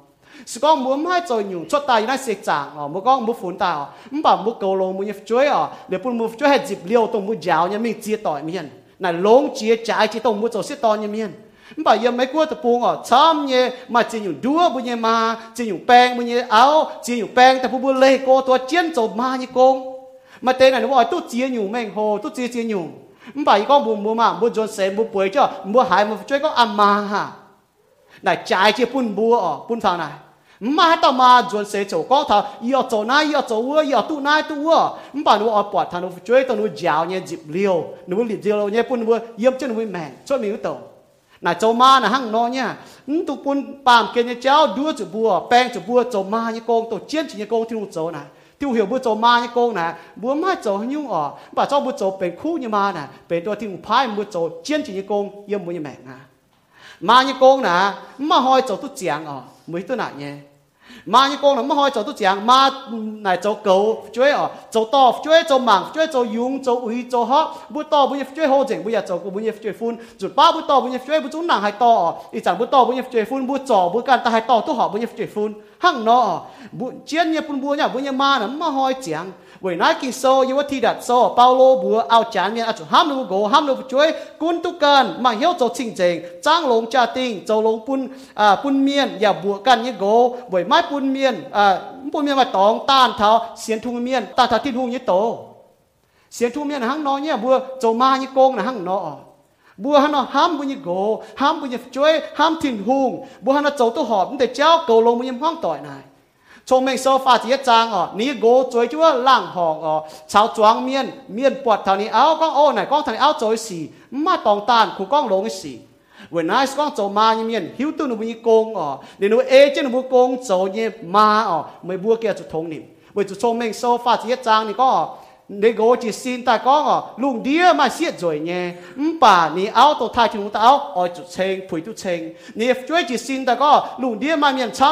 S1: 是讲冇买做用出大那食杂哦，冇讲冇款大哦，唔把冇高路冇入追哦，你本冇追系接料都冇嚼一面接待面，那龙接 trái 接都冇做食待一面。唔把嘢咪過得半哦，參嘢咪只用多半嘢嘛，只用病半嘢拗，只用病但不不累過ตัว煎做嘛嘢工，咪第人話都只用命好，都只只用，唔把嘢講冇冇嘛，冇做死冇背咗，冇害冇追講阿媽哈，嗱債只半冇哦，半飯啊。 ยจ่ายจีตรงมุโจเสียตอนเนี่ยเมียน bà yếm mấy cua tập buông ở chăm nhé mà chỉ nhung đua bu nhé mà chỉ nhung bèn bu nhé áo chỉ nhung bèn tập bu lê cô tua chiến dầu ma như công mà tên này nó bảo tôi chia nhung mình hồ tôi chia chia nhung bà y con bu mua mà bu dọn xe bu bưởi cho bu hải bu chơi có âm mà ha này trái chia bún bua ở bún thằng này mà tao mà chuẩn sẽ chỗ có thà yêu chỗ này yêu chỗ ua yêu tu này tu ua mà nó ở bọt thằng nó chơi tao nó giàu nhé dịp liều nó liệt liều nhé pun ua yếm chân nó mèn cho mình tao nà chỗ ma nà hăng nó nha tu pun pam kia nhé cháu đua chỗ bùa bèn chỗ bùa chỗ ma nhé con tổ chiến chỉ nhé con tiêu chỗ này tiêu hiểu bùa chỗ ma nhé con nè bùa ma chỗ nhung ở bà cho bùa chỗ bèn khu như ma nè bènตัวtiêu phai bùa chỗ chiến chỉ nhé con yếm bùa nhé mèn à ma nhé con nè mà hỏi chỗ tu giảng ở mấy tu nà nhé mà như con nó mới hỏi cho tôi chẳng mà này cho cầu chơi ở cho to chơi cho mảng chơi cho dùng cho uy cho họ bữa to bữa chơi hồ chỉnh bữa cho bữa chơi phun. Chuột ba bữa to bữa chơi bữa chúng nàng hay to ý chẳng bữa to bữa chơi phun bữa trò bữa can ta hay to, tôi họ bữa chơi phun. Hăng nó bữa chiến như phun bữa nhà bữa như ma nó mới hỏi chẳng vậy nãy kinh sâu như thi đặt sâu Paulo bữa ao chán miền atu ham lu go ham lu chuối quân tu cần mà hiếu cho chính trình trang lồng cha tinh, cho lồng pun à pun miền ya bùa can như go vậy mai pun miền à pun miền mà tòng tan tháo xiên thung miền ta tháo tin hung như tổ. Xiên thung miền hăng nó nhé, bùa, cho ma như công là hăng nó bùa hắn nó ham bùa như gỗ, ham bùa như chuối, ham thìn hùng bùa hắn nó châu tu họp, để cháu cầu lồng bùa như hoang tỏi này. ชงเมงโซฟาจีจางอ๋อนี้โกจอยจั่วล่างหองอ๋อชาวจวงเมียนเมียนปวดเท่านี้เอาก้องโอ้ไหนก้องเท่านี้เอาจอยสีมาตองตานคู่ก้องลงสีเวนไอส์ก้องโจมาเมียนหิวตุนุบุยโกงอ๋อเดี๋นูเอเจนุบุโกงโจเนี่ยมาอ๋อไม่บัวแก่จุดทงนี่เวจุดชงเมงโซฟาจีจางนี่ก็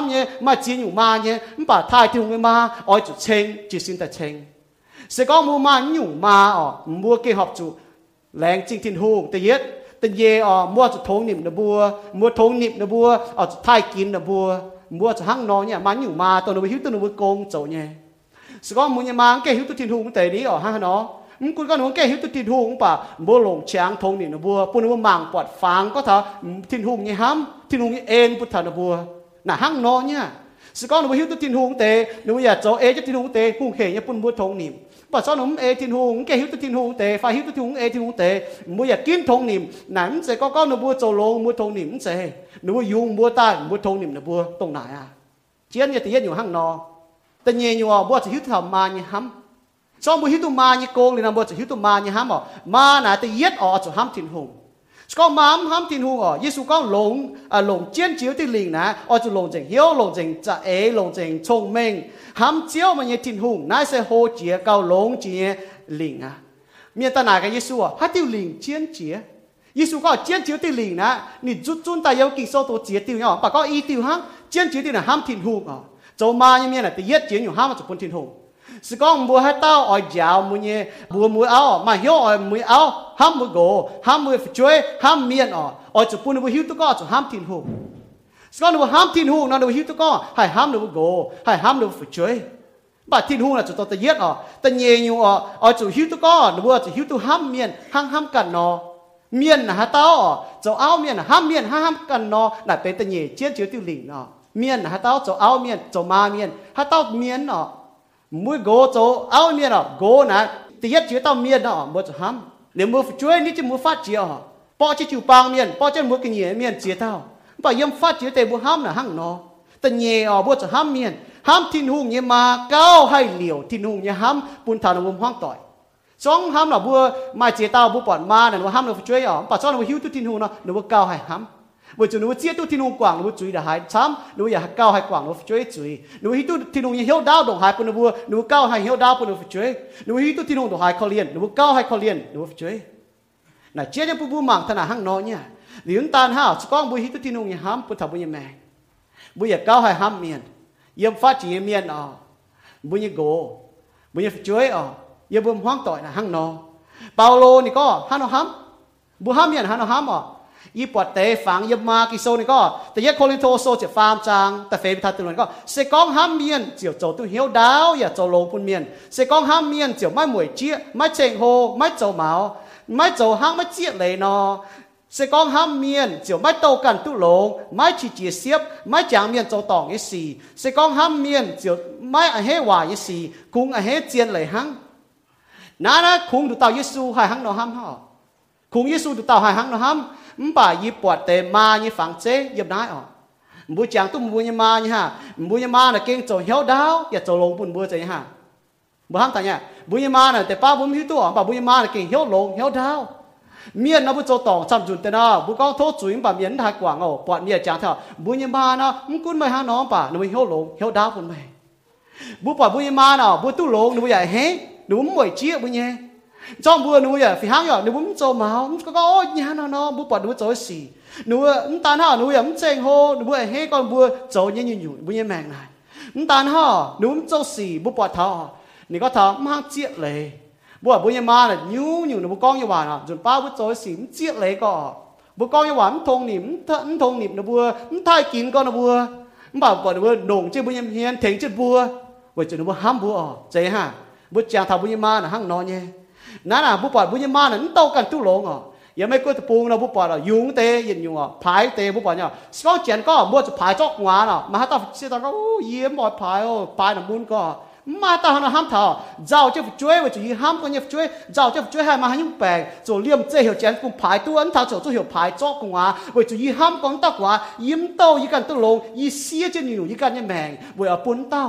S1: ำเนี่ยมาจีนอยู่มาเนี่ย唔ป่าท้ายที่ลุงมาอ้อยจุดเชงจิสินแต่เชงเสกองมูมาอยู่มาอ๋อมัวเกี่ยวจุแรงจริงทินหูแต่เย็ดแต่เย่อ๋อมัวจุดทงนิบนะบัวมัวทงนิบนะบัวอ๋อจุดท้ายกินนะบัวมัวจะหั่งนอนเนี่ยมันอยู่มาตัวหนูไปหิวตัวหนูไปโกงโจเนี่ย ส ก็มุญมางแกหิวตุทินหูงแต่นี้อ๋อฮะเนาะมึงกูก็หนูแกหิวตุทินหูงป่ะบัวหลงช้างทงนี่นะบัวปุ่นบัวมังปอดฟางก็เถอะทินหูงนี่ห้ำทินหูงนี่เอ็นพุทธนะบัวน่ะหั่งเนาะเนี่ยสก็หนูหิวตุทินหูงแต่หนูอยากจะเอจะทินหูงแต่หูงเหี่ยปุ่นบัวทงนี่ป่ะซ้อนหนูเอทินหูงแกหิวตุทินหูงแต่ฝ่ายหิวตุทินหูงเอทินหูงแต่บัวอยากกินทงนี่นั่นจะก็ก็หนูบัวโจลงบัวทงนี่มันจะหนูยุงบัวตายบัวทงนี่นะบัวตรงไหนอ่ะเจียนเนี่ยตีอยู่หั่งเนาะ แต่เงี้ยว่าบ่จะหิวทำมาเนี่ยห้ำซ้อมบ่หิวตัวมาเนี่ยโกงเลยนะบ่จะหิวตัวมาเนี่ยห้ำอ๋อมาน่ะแต่เย็ดอ๋อจะห้ำทิ้งหงก็มาห้ำทิ้งหงอ๋อเยซูก็หลงอ่าหลงเจียนเจียวที่ลิงนะอ๋อจะหลงจริงเหี้ยวหลงจริงจะเอหลงจริงชงเมงห้ำเจียวมันเนี่ยทิ้งหงนายเสโฮเจียเกาหลงเจียลิงอ่ะเมียตาหนากับเยซูอ่ะฮัตติวลิงเจียนเจีย耶稣讲坚照啲灵呢，你专专带有见所到节掉样，不过依掉哈，坚照啲人喊天呼啊。 做嘛一面呢？第一件用哈嘛做半天红，是讲唔会喺刀爱嚼每嘢，唔会拗，嘛晓爱唔会拗，喊唔会个，喊唔会追，喊面哦，爱做半会晓得个做喊天红，是讲你会喊天红，那你会晓得个系喊你会个，系喊你会追。bà thiên hùng là chúng ta tự yết ở ta nhẹ nhiều ở ở chủ hiếu tôi có nó vừa chủ hiếu tôi ham miền ham ham cần nó miền là tao ở chỗ áo miền là ham miền ham ham cần nó là bên ta nhẹ chiến chiếu tiêu lĩnh nó เมียนฮะเต้าโจเอาเมียนโจมาเมียนฮะเต้าเมียนเนาะมุ้ยโกโจเอาเมียนเนาะโกนะตีเย็ดชื่อเต้าเมียนเนาะบ่จะห้ามเนี่ยมือช่วยนี่จะมือฟาดเจียวปอจะจิวปางเมียนปอจะมือกินเหยียเมียนเจียเต้าบ่ยมฟาดเจียวแต่บ่ห้ามน่ะหั่งเนาะแต่เหยียบ่จะห้ามเมียนห้ามทิ้นหุงเหยียมาเก้าให้เหลียวทิ้นหุงเหยียห้ามปุนทานวมห้องต่อยสองห้ามน่ะบ่มาเจียเต้าบ่ปอดมาน่ะว่าห้ามน่ะช่วยอ๋อปอดซ้อนบ่หิวตุทิ้นหุงเนาะน่ะว่าเก้าให้ห้าม ว่าจุนูเจียตุที่นูกว่างนูจุยดหายช้ำนูอยากก้าวให้กว่างนูช่วยจุยนูฮิตุที่นุ่งเหี่ยวดาวดงหายปนบัวนูก้าวให้เหี่ยวดาวปนูช่วยนูฮิตุที่นุ่งดงหายคอเลียนนูก้าวให้คอเลียนนูช่วยน่ะเจียจะปุบูมังธนาห้างน้อยเนี่ยหรือตาห้าวสก้องบุยฮิตุที่นูเนี่ยห้ามปุถบุญยแมงบุญอยากก้าวให้ห้ามเมียนเยี่ยมฟ้าจีเมียนอ๋อบุญยโกบุญยช่วยอ๋อเยี่ยมบุญห้องต่อยน่ะห้างน้อเปาโลนี่ก็ห้านอห้ามบุห้ามเมียนห้านอห้ามอ๋อ ปวดเตะฝังยมากิโซนี่ก็แต่ยักโคลินโทโซจะฟาร์มจางแต่เฟยทัดตัวนั้นก็เสกองห้ามเมียนเจียวโจตัวเหี่ยวดาวอย่าโจลงปุ่นเมียนเสกองห้ามเมียนเจียวไม่หมวยเจี๊ยไม่เชงโฮไม่โจเหมาไม่โจห้างไม่เจี๊ยเลยนอเสกองห้ามเมียนเจียวไม่โตกันตุลงไม่ฉีเจียเสียบไม่จางเมียนโจตองยี่สี่เสกองห้ามเมียนเจียวไม่อเฮวายี่สี่คุงอเฮเจียนเลยหังนั่นนะคุงดูเต่าเยซูหายหังนอห้ามห่อคุงเยซูดูเต่าหายหังนอห้าม bà y bọt tê ma như phẳng chế yếm nái ọ bùi chàng tu bùi như ma như ha. Như ma là kinh trầu hiếu đáo và trầu lông bùn bùi chế ha. Bùi ham tại nhà bùi như ma là tê ba bùi hiếu tu bà bùi như ma là kinh hiếu lông hiếu đáo miền nó bùi trầu tòng chăm chun tê nó bùi con thốt chuối bà miền thái quảng ọ bọt miền chàng thọ bùi như ma nó cũng mày ha nó bà nó hiếu lông hiếu đáo bùn mày bùi bà bùi như ma nó bùi tu lông nó bùi dạy hết đúng chiếc bùi nhé trong bữa nó à phi hang nhở, nó muốn trầu máu có có nhà nó nó bùa bọt nó cho xì. Nuôi ấm ờ, tan ha nuôi ấm à, chèn hô nuôi hết con bùa cho như như như bùa như mèn này ấm tan ha nuôi muốn cho xì bùa bọt thọ. Nị có thọ mang chiết lệ. Bùa bùa như ma là nhú nhủ nó con như bà à, chuẩn ba bùa cho xì chết chiết lệ có bùa con như bà ấm thông niệm ấm thông niệm nó bùa ấm thay kín con nó bùa ấm bảo bùa bùa nồng chơi bùa như hiền thèn chết bùa vậy chơi nó bùa ham bùa chơi ha bùa chàng thảo bùa như ma là hăng nó nhé. nãy là bùa bọt bùa như ma là ấm tàu cần tu lộn à ยังไม่ก็ตะปูเราบุปผายุงเตยินยุงอ่ะพายเตบุปผาเนี่ยสก็เจียนก็มัวจะพายจอกงวานอ่ะมาตาเสียตาก็เยี่ยมบ่พายโอ้พายน้ำมุนก็มาตาหันห้ามเถาเจ้าจะช่วยว่าจะยี่ห้ามก็เนี่ยช่วยเจ้าจะช่วยให้มาให้ยุ่งแปลงจะเลี่ยมเจ้าเจียนกุมพายตัวอันเถาจะจะเหี่ยวพายจอกงวาว่าจะยี่ห้ามก็ตากว่ายิ้มเต้ายี่กันตลงยี่เสียจะอยู่ยี่กันเนี่ยแมงว่าปุ่นเต้า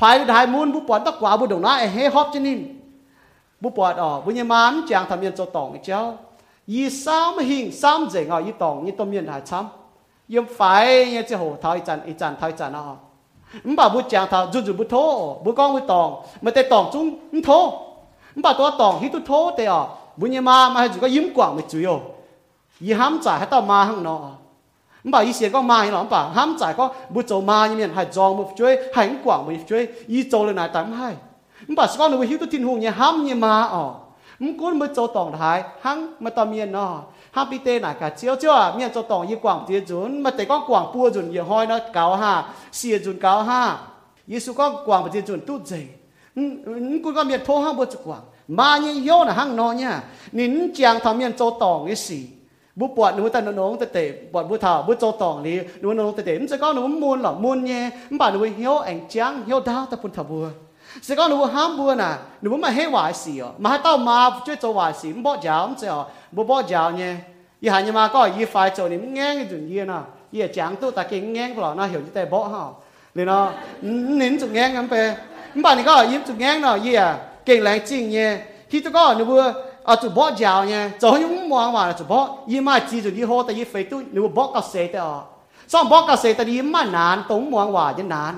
S1: พายได้มุนบุปผาตากว่าบุดงน้าเฮฮอบจะนิน บุปผาอ๋อบุญยมันจางทำยันจะตองเจ้า yi sam hình sam dễ ngọ yi tòng yi tôm miên hải chăm yếm phải như chỉ hồ thao y chăn y chăn thao y chăn à mình bảo bút chàng thao run run bút thô bút con bút tòng mà tê tòng chung không thô mình bảo tôi tòng hít tôi thô tê à bút như ma mà hay chỉ có yếm quảng mới chủ yếu yi ham trả hay tao ma hăng nó mình bảo yi xiên con ma như nó mình bảo ham trả có bút châu ma như miền hải giòn một chuối hải quảng một chuối yi châu lên này tám hai mình bảo con nó hít tôi thiên hùng như ham như ma à 唔管咪做当台，肯咪当面咯。哈比爹嗱个朝朝啊，面做当要广啲 มบาสก้อนหนูหิวตัวทินหูเนี่ยห้ามเนี่ยมาอ๋อมกุ้นมือโจตองท้ายหังมาตอมเมียนนอห้ามปีเตน่ะกะเจียวเจ้าเมียนโจตองยี่กว่างเจียจุนมาแต่ก้องกว่างปัวจุนยี่ห้อยนะเก้าห้าเสียจุนเก้าห้าเยซูก้องกว่างเจียจุนตุ้ดเจกุ้นก็เมียนโทห้ามบัวจุกว่างมาเนี่ยโยนะหังนอเนี่ยนินเจียงทำเมียนโจตองยี่สี่บุปวดหนูแต่น้องแต่เตะปวดบุเท่าบุโจตองนี่หนูน้องแต่เตะมันจะก้องหนูมูลหรอมูลเนี่ยมันบ่าหนูเหี้ยวแองเจียงเหี้ยวดาวแต่ปุ่นทับบัว 是讲如果喊不呐，如果嘛很坏事哦，嘛到嘛就做坏事，唔包教唔知哦，唔包教呢，一下你嘛个一块做你硬一种嘢呐，也讲到大家硬不咯，那后就得包哈，你咯，您就硬咁呗，唔把你个一就硬咯，也给来劲呢，佢就讲如果。啊，就包教呢，就用望话就包，一嘛记住你好，但一飞都你包个谁的哦，上包个谁的你嘛难，懂望话也难。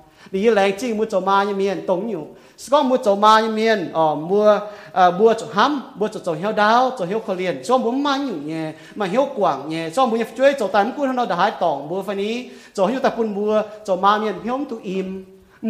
S1: วตุอิ่ม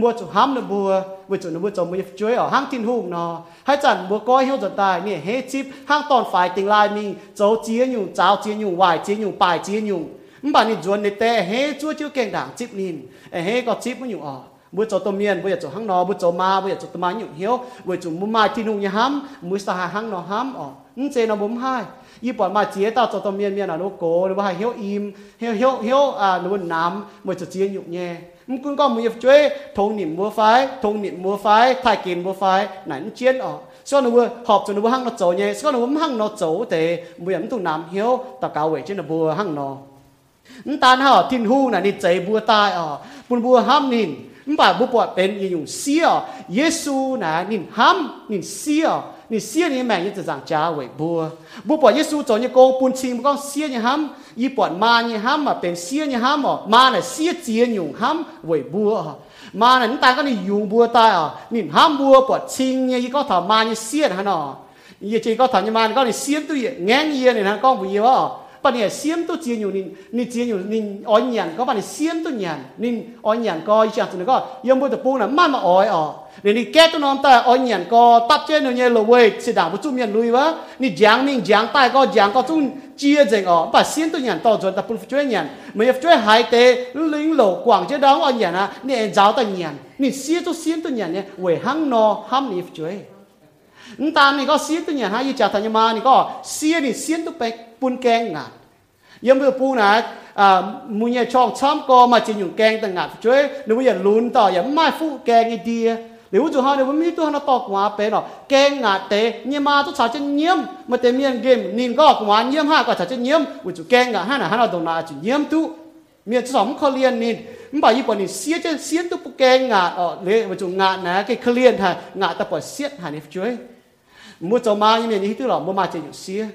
S1: บัวจะห้ำนะบัวบัวจะนะบัวจะมัวช่วยอ๋อห้างทินหูเนาะให้จันบัวก้อยเหี่ยวจะตายเนี่ยเฮจิบห้างตอนฝ่ายติงลายมีเจ้าเจียอยู่เจ้าเจียอยู่วายเจียอยู่ปลายเจียอยู่มันบ้านนี่จวนในแต่เฮจั่วจิ้วเก่งด่างจิบนินเฮก็จิบมันอยู่อ๋อ bữa cho tôm miên bữa cho hang nọ bữa cho ma bữa cho tôm ma nhục hiếu bữa cho mua mai thiên hùng nhà ham bữa sa hà hang nọ ham ọ ứng chế nó bấm hai y bọn mà chế tao cho tôm miên miên là nó cố nó hai hiếu im hiếu hiếu hiếu à nó nắm bữa cho chế nhục nhẹ mình cũng có một chuối thông niệm mua phái thông niệm mua phái thay kiến mua phái nãy chiến ọ sau nó họp cho nó hang nó走nhẹ sau nó hang nó走để bữa em tụ nắm hiếu ta cao vậy trên nó bùa hang nó นั่นตาหาทินหูน่ะนี่ใจบัวตายอ๋อปุ่นบัวห้ามนินมบ่าบุปผาเป็นอยู่เสียเยซูนะนินฮัมนินเสียนี่เสียนี่แม่ยังจะจังจ้าไว้บัวบุปผาเยซูจอนี่โกงปุนชิมก็เสียนี่ฮัมยี่ปวดมานี่ฮัมมาเป็นเสียนี่ฮัมอ๋อมาเนี่ยเสีย bà bố bỏ bên như dùng xia Giêsu nè nín ham nín xia nín xia nín mẹ như từ dạng cha vậy bố bố bỏ Giêsu cho như con buôn chim con xia như ham y bỏ ma như ham mà bên xia như ham mà ma là xia chia dùng ham vậy bố ma là ta có nín dùng bố ta à nín ham bố bỏ chim như có thảo ma như xia hả nó như chỉ có thảo như ma, có nín xia tôi nghe nghe này thằng con bị gì đó bạn này xiêm tu chia nhiều, nín nín chia nhiều, nín ỏi nhàn. Có bạn này xiêm tu nhàn, nín ỏi nhàn có ý chẳng tụi nó có yếm bữa tập buông là mà mà ỏi ở. Nên đi kết tu nó ta ỏi nhàn có tập trên nó nhẹ lồ quê sẽ đảng một chút miền núi vá nín giang nín giang tai có giang có chung chia dành ở. Bà xiêm tu nhàn to rồi tập buông chơi nhàn. Mà if chơi hai tê, lính lồ quảng chơi đó ỏi nhàn à nín giáo ta nhàn. Nín xiêm tu xiêm tu nhàn nhé. Quê hăng no ham nín chơi นตานี่ก็เสียตัวเนี่ยฮะยี่จ่าธัญมานี่ก็เสียนี่เสียตัวไปปุนแกงงายังเบื่อปูนะอ่ามุญยช่องช้อมก็มาจินอยู่แกงต่างงาช่วยหนูอย่าลุ้นต่ออย่าไม่ฟูแกงไอเดียหรือว่าจุฮาเนี่ยมันมีตัวหันตอกว่าเป็นหรอแกงงาเตะเนี่ยมาตัวชาจะเยี่ยมมาเตมียนเกมนินก็กว่าเยี่ยมห้าก็ชาจะเยี่ยมว่าจุแกงงาห้าน่ะห้าเราตรงนาจุเยี่ยมตุเมียนสองเขาเรียนนินมันบอกยี่ปอนนี่เสียจะเสียตัวปุแกงงาอ๋อเลยว่าจุงานะ cái เขาเรียนฮะงาตะปอเสียหานี่ช่วย mua cho ma như này như thế là mua ma chỉ nhiều xía.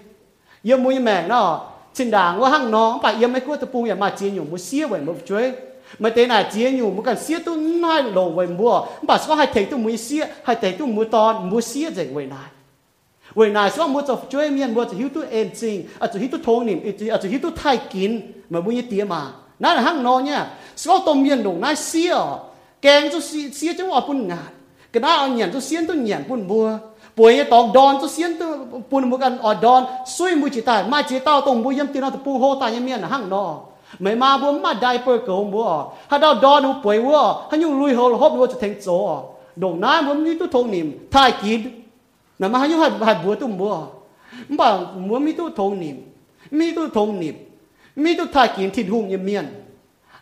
S1: Yêu mua như mẹ nó, trên đảng qua hăng nó phải yêu mấy cô tập bung mà chỉ nhiều mua xía vậy mua chuối. Mà thế này chỉ nhiều mua cần xía tôi nói lộ vậy mua bà sao hai thấy tôi mua xía, hai thấy tôi mua to mua xía gì vậy này vậy này số mua cho chuối miền mua cho hiếu tôi em xin à cho hiếu tôi thôn niệm à cho à hiếu tôi thay kín, mà mua như tiền mà. Nó là hăng nó nha. Số tôi miền đồ nãy xía, kèn cho xía cho họ bún ngạt. Cái đó anh cho xía tôi nhận bún mua ป่วยตอกดอนตัวเสียนตัวปุ่นมุกันออดอนซุยมุจิตายมาจีเต้าตรงบุยมตีนอตปูโฮตายเมียนหั่งนอไม่มาบัวมาได้เปิดเกงบัวถ้าดาดอนป่วยวัวถ้ายุ่งลุยโฮลฮอบวัวจะเทงโจดงน้ำบัวมีตัวทงนิมทายกินนะมาให้ยุ่งห้ให้บัวตุ้มบัวบ่าบัวมีตัวทงนิมมีตัวทงนิมมีตัวทายกินทิดหุ่งเมียน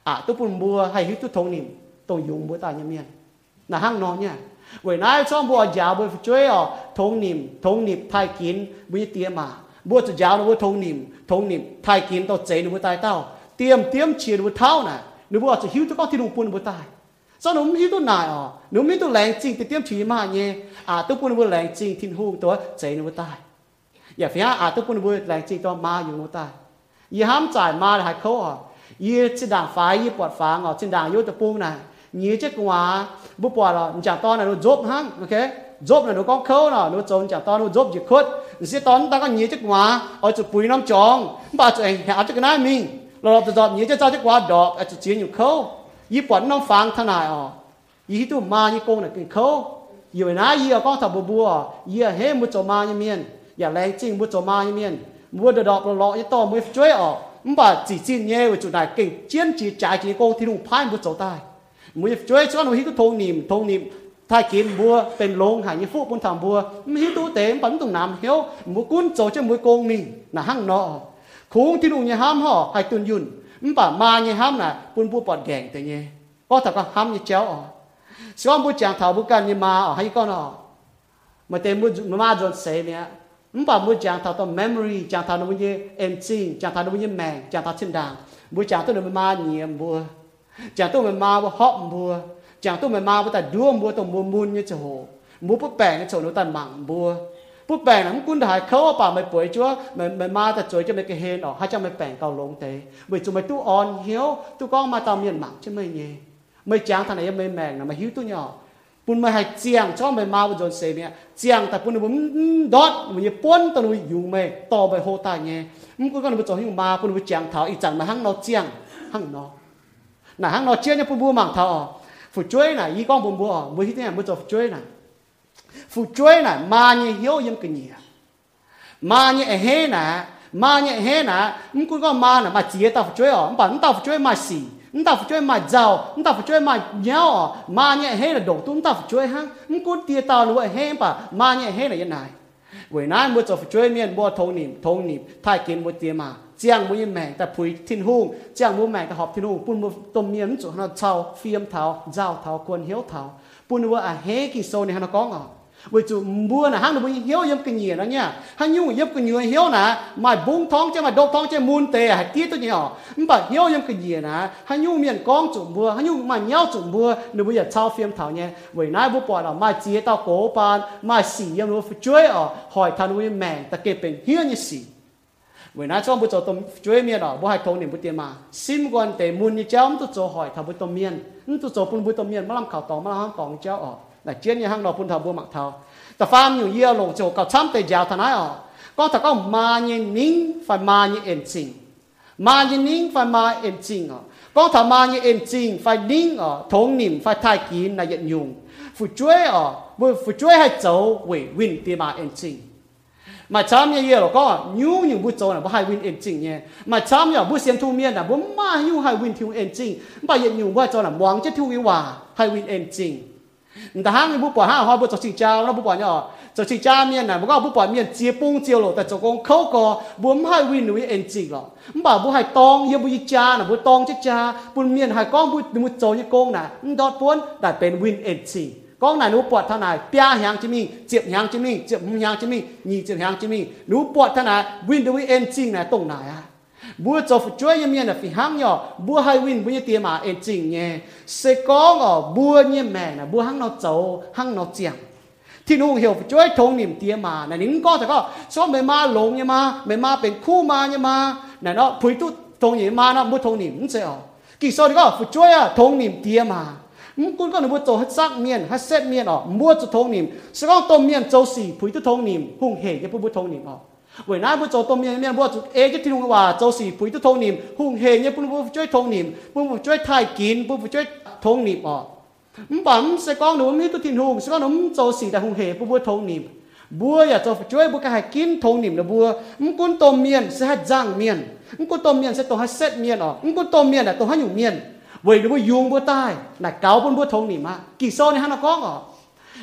S1: อะตัวปุ่นบัวให้หิตัวทงนิมตรงยุงบัวตายเมียนนะหั่งนอเนี่ย เวนายช่องบัวยาวบัวช่วยอ๋อทงนิมทงนิบไทยกินบุญเตียมาบัวจะยาวนะบัวทงนิมทงนิมไทยกินต่อเจนบัวตายเต้าเตรียมเตรียมเฉียดบัวเท้าน่ะหนูบัวจะหิวตัวก็ที่ลุงปุ่นบัวตายจ้นหนุ่มหิวตัวนายอ๋อหนุ่มมีตัวแรงจริงแต่เตรียมฉีมาเงี้ยอาตัวปุ่นบัวแรงจริงทิ้งหูตัวเจนบัวตายอย่าพยาอาตัวปุ่นบัวแรงจริงตัวมาอยู่บัวตายอย่าห้ามจ่ายมาเลหายเขาอ๋อยี่จินด่างฟ้ายี่ปวดฟ้าอ๋อจินด่างยุตะปูน่ะ nhí chết quá bố bỏ là chả to là nó dốt hăng ok? Dốt là nó có khâu là nó trốn chả to, nó dốt chỉ khuất. Sẽ tón ta có nhí chết quá ở chỗ bùi nó tròn. Bà chỗ anh hẹo cho cái này mình. Lo lo tụt nhí chết sao chết quá đỏ, ở chỗ chiến nhiều khâu y quẩn nó phang thằng này à yí tu ma yí công là cái khâu yí vậy nãy yí ở con thằng bùa bùa ờ. ở hết một chỗ ma như miền yả lấy chính một chỗ ma như miền mua đồ đỏ lo lo to mới chơi à ờ. mà chỉ xin nhé ở chỗ này kinh chiến, chỉ trái chỉ công thì đúng phai một chỗ tai. จีจีนเย่ว่าจุดไหนเก่งเจียนจีจ่ายจีโกงที่นุ่งพายมุจโจได้ mui chơi cho nó hít cái thôn niệm thôn niệm thay kiến bùaเป็นลงหายnhư phụ bún thảm bùa mi hít tu tế bắn tùng nam hiếu mu cún chỗ cho mui công mình là hăng nọ khungที่ดูเนี่ยห้ามห่อให้ตุนยุนมป่ามาเนี่ยห้ามน่ะปุนปูปอดแกงแต่เนี่ยก็ถ้าก็ห้ามเนี่ยเจ้าอ๋อสิว่าบุจางเท่าบุกันเนี่ยมาอ๋อให้ก็นอมาเต็มบุมาจนเสียเนี่ยมป่าบุจางเท่าตัว memory จางเท่านู้นเนี่ยเอ็นซิงจางเท่านู้นเนี่ยแมงจางเท่าชิ้นด่างบุจางตัวนู้นมาเนี่ยบัว chẳng tôi mình mau họ mua chẳng tôi mình mau ta đua mua tôi mua muôn như chỗ mua bút bèn như chỗ nó ta mặn mua bút bèn lắm quân đại khâu bà mày bưởi chúa, mày mày ma ta chối cho mày cái hên ở hai trăm mày bèn cầu lông tế bởi chúng mày tu on hiếu, tu con mà tao miền mặn chứ mày nhỉ. Mày chán thằng này mày mèn mà hiếu tu nhỏ. Bún mày hay chiang cho mày mau rồi xe mẹ. Chiang ta bún bún đốt mày bún ta nuôi dùng mày, to mày hô ta nhé. Mày cứ con mày cho hiếu ma bún mày chiang thảo ít chẳng mà hăng nó chiang hăng nó nà hang nó chia nhau phụ bùa mảng thọ. Phụ chuối nà, y con bùn bùa, mới hít này, mới cho phụ chuối nà. Phụ chuối nà mà như hiếu yếm cái nhỉ mà như hé nà mà như hé nà không có mà nà, mà chia tao phụ chuối ở không tao phụ chuối mà xì tao phụ chơi mà giàu tao phụ chơi mà nhau mà như hé là đổ tung tao phụ chơi hang không có tia tao luôn hé bà mà như hé là như này. Vậy nãy mới cho phụ chơi miền bùa thâu nìm thâu nìm thay kiến mới tiền mà chiang muốn yin mẹ ta pui thiên hùng, chiang muốn mẹ ta họp thiên hùng, pun mu tôm miên chỗ nó chào phim thảo giao thảo quân hiếu thảo pun mu à hé kỳ sâu này nó có ngọ vì chú mua là hăng được bui hiếu yếm kinh nghiệm đó nha hăng nhung yếm kinh nghiệm hiếu nà mà bung thong chứ mà đốt thong chứ muôn tề hạt tiết tôi nhỏ mà hiếu yếm kinh nghiệm nà hăng nhung miền con chủ mua hăng nhung mà nhau chủ mua nếu bây giờ chào phim thảo nha vì nãy bố bỏ là mà chia tao cổ bàn, mà xỉ yếm nó phải chơi ở hỏi thằng nuôi mẹ ta kể bên hiếu như xỉ เหยียเหี้ยวนะมาบุ้งท้องจะมาดกท้องจะมูนเตะให้ตีตัวเนี่ยมันแบบเหี้ยวยับกันเหยียนะฮันยุ่งเมียนก้องจุ่มบัวฮันยุ่งมาเหี้ยวจุ่มบัวนึกว่าอย่าเท้าเฟียมเท้าเนี่ยเว้ยนายบุปผาเรามาเจียเต้าโกปานมาสียังรู้ช่วยอ่ะหอยทันวิแมงตะเก็บเป็นเหี้ยนี่สี vậy nãy trong bữa cho tôm chuối miên đó bữa hai thâu niệm bữa tiền mà sim quan tệ muốn như cháu tôi cho hỏi thằng bữa tôm miên tôi cho bún bữa tôm miên mà làm khảo tòng mà làm tòng cháu ở là chiến như hang đó bún thằng bữa mặc thaoแต่ฟาร์มอยู่เยี่ยลงโจกับช้ำแต่ยาวทนายอ๋อก็ถ้าก็มาเย็นนิ่งฟันมาเย็นเอ็นจริงมาเย็นนิ่งฟันมาเอ็นจริงอ๋อก็ถ้ามาเย็นเอ็นจริงไฟนิ่งอ๋อทงนิ่มไฟทายกินในเย็นยุงฝูช่วยอ๋อฝูช่วยให้เจ้าเว่ยวินตีมาเอ็นจริง มาชามเยอะก็ยูอยู่บุจโจนะบุให้วินเอนจิ้งเนี่ยมาชามอย่าบุเซียนทูเมียนนะบุมาอยู่ให้วินทูเอนจิ้งบ่เย็นอยู่บุโจนะหวังจะทูวิวาให้วินเอนจิ้งแต่ห้างบุปผาห้าห้าบุจจิจ้าแล้วบุปผาเนี่ยจจิจ้าเมียนนะบ่ก็บุปผาเมียนเจียปุ้งเจียวหลแต่จกงเขาก็บ่ให้วินวิเอนจิ้งหรอกบ่บ่ให้ตองเยบุยจ้านะบุตองจะจ้าปุนเมียนให้ก้องบุมุจโจยกงนะดอดปวนแต่เป็นวินเอนจิ้ง ก้องไหนหนูปวดเท่าไหนเปียหางจะมีเจ็บหางจะมีเจ็บมือหางจะมีหนีเจ็บหางจะมีหนูปวดเท่าไหนวินดูวิเอ็นจริงไหนตรงไหนอะบัวจบช่วยยังมีนะฟิหังยอบัวให้วินบัวเตียมมาเอ็นจริงเนี่ยเสก้องอ๋อบัวเนี่ยแม่นะบัวหังเราโจหังเราเจียงที่นู่นเหี่ยวช่วยทงนิ่มเตียมมาไหนนิ่งก็แต่ก็ชอบไม่มาหลงยังมาไม่มาเป็นคู่มาเนี่ยมาไหนเนาะพุยตุ้ทงนิ่ยมาเนาะบัวทงนิ่มเสียอ๋อกี่โซนก็ช่วยอะทงนิ่มเตียมา อจะที่ลุงว่าโจสีปุ๋ยตุทงนิมหุ่งเฮเนี่ยปุ่นบุช่วยทงนิมปุ่นบุช่วยทายกินปุ่นบุช่วยทงนิมอ๋อมปั๊มสกองหนูมีตุทินหุ่งสกองหนูโจสีแต่หุ่งเฮปุ่นบุทงนิมบัวอย่าจะช่วยบุกให้กินทงนิมนะบัวมกุนต้มเมียนเสียจังเมียนมกุนต้มเมียนเสียต้องให้เซตเมียนอ๋อมกุนต้มเมียนอ่ะต้องให้อยู่เมียน vậy nó dùng bữa tai là cáo bên bữa thông nỉ mà kỳ sau này hắn nó có ngỏ.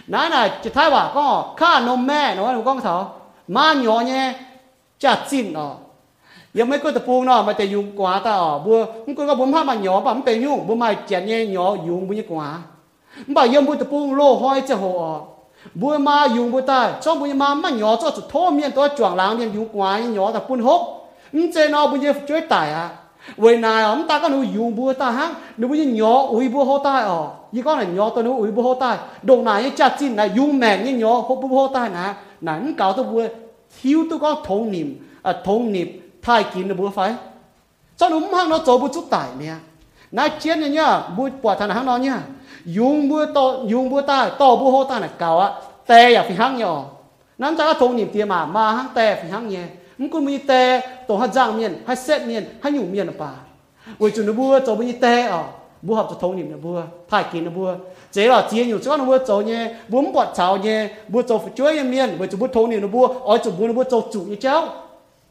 S1: Nãy là chỉ thay bà có ngỏ kha nó mẹ nó nó con thọ mà nhỏ nhé, chả xin nó. Giờ mấy cái tập buông nó, mà chỉ dùng quá ta ở, bữa không có bốn hai mà nhỏ bà không tiền dùng bữa mai chén nhẹ nhỏ dùng bữa như quá. Bà giờ bữa tập buông lô hoi cho họ. Bữa mà dùng bữa tai, cho bữa mà mà nhỏ cho chút thô miên tôi chuẩn láng miên dùng quá nhỏ tập buông hốc. Không chơi nó bữa giờ chơi tài à vậy này ông ta có nuôi dùng bữa ta hăng nuôi bữa nhỏ ui bữa hô tai ọ như con này nhỏ tôi nuôi ui bữa hô tai. Đồ này như chả chín này dùng mèn như nhỏ hô bữa hô tai nè. Nãy cáo tôi bữa thiếu tôi có thống niệm. À thống niệm thay kín là bữa phải. Cho nó hăng nó cho bữa chút tải nè. Nãy chiến này nhá bữa quả thằng hăng nó nhá. Dùng bữa to dùng bữa tai, to bữa hô tai là cao á tè à phải hang nhỏ. Nãy có thống niệm tiền mà mà hăng tè phải hăng nhé mi tổ hạt giang miền, hay set miền, hay nhủ miền là bà. Ôi chúng nó bữa cho bữa tè à bữa học cho thống niệm là bữa thay chế là chia nhiều chỗ nó bữa cho nhé bữa bọt cháo nhé bữa cho phải chuối miền bữa cho bữa thống niệm là bữa ở chỗ nó bữa cho chủ như cháu.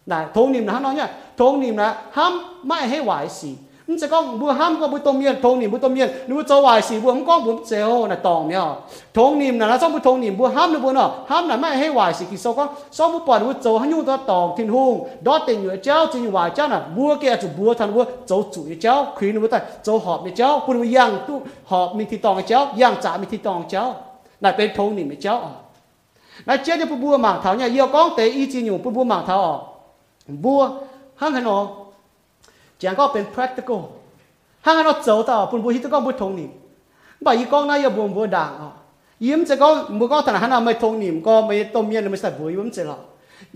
S1: Này thống niệm nó nói nhá thống niệm là ham mãi hay hoài gì 唔是讲不喊个不当面，童年不当面，你不做坏事，不唔讲不做那当面。童年那那种不童年不喊你不喏，喊那咩系坏事，其实讲所不办不做，hắn用到当天空，đó tình người cháu tình hoài cháu là bua kia chủ bua thằng bua做主嘅cháu，佢你不但做学嘅cháu，不如样都学咪ที่当嘅cháu，样炸咪ที่当嘅cháu，那เป็น童年嘅cháu à. 那接着不不盲头呢，要讲第一只牛不不盲头哦，不，喊 佢喏。chẳng cóเป็น practical ห้างเราเจอต่อปุ่นบุหิตก็บุทงนิมบ่ายกองนายบุญบุด่างอ่ะยิ้มจะก็มือก็ถนัดหันไม่ทงนิมก็ไม่ต้มเมียนไม่ใส่บุยยิ้มจะหรอ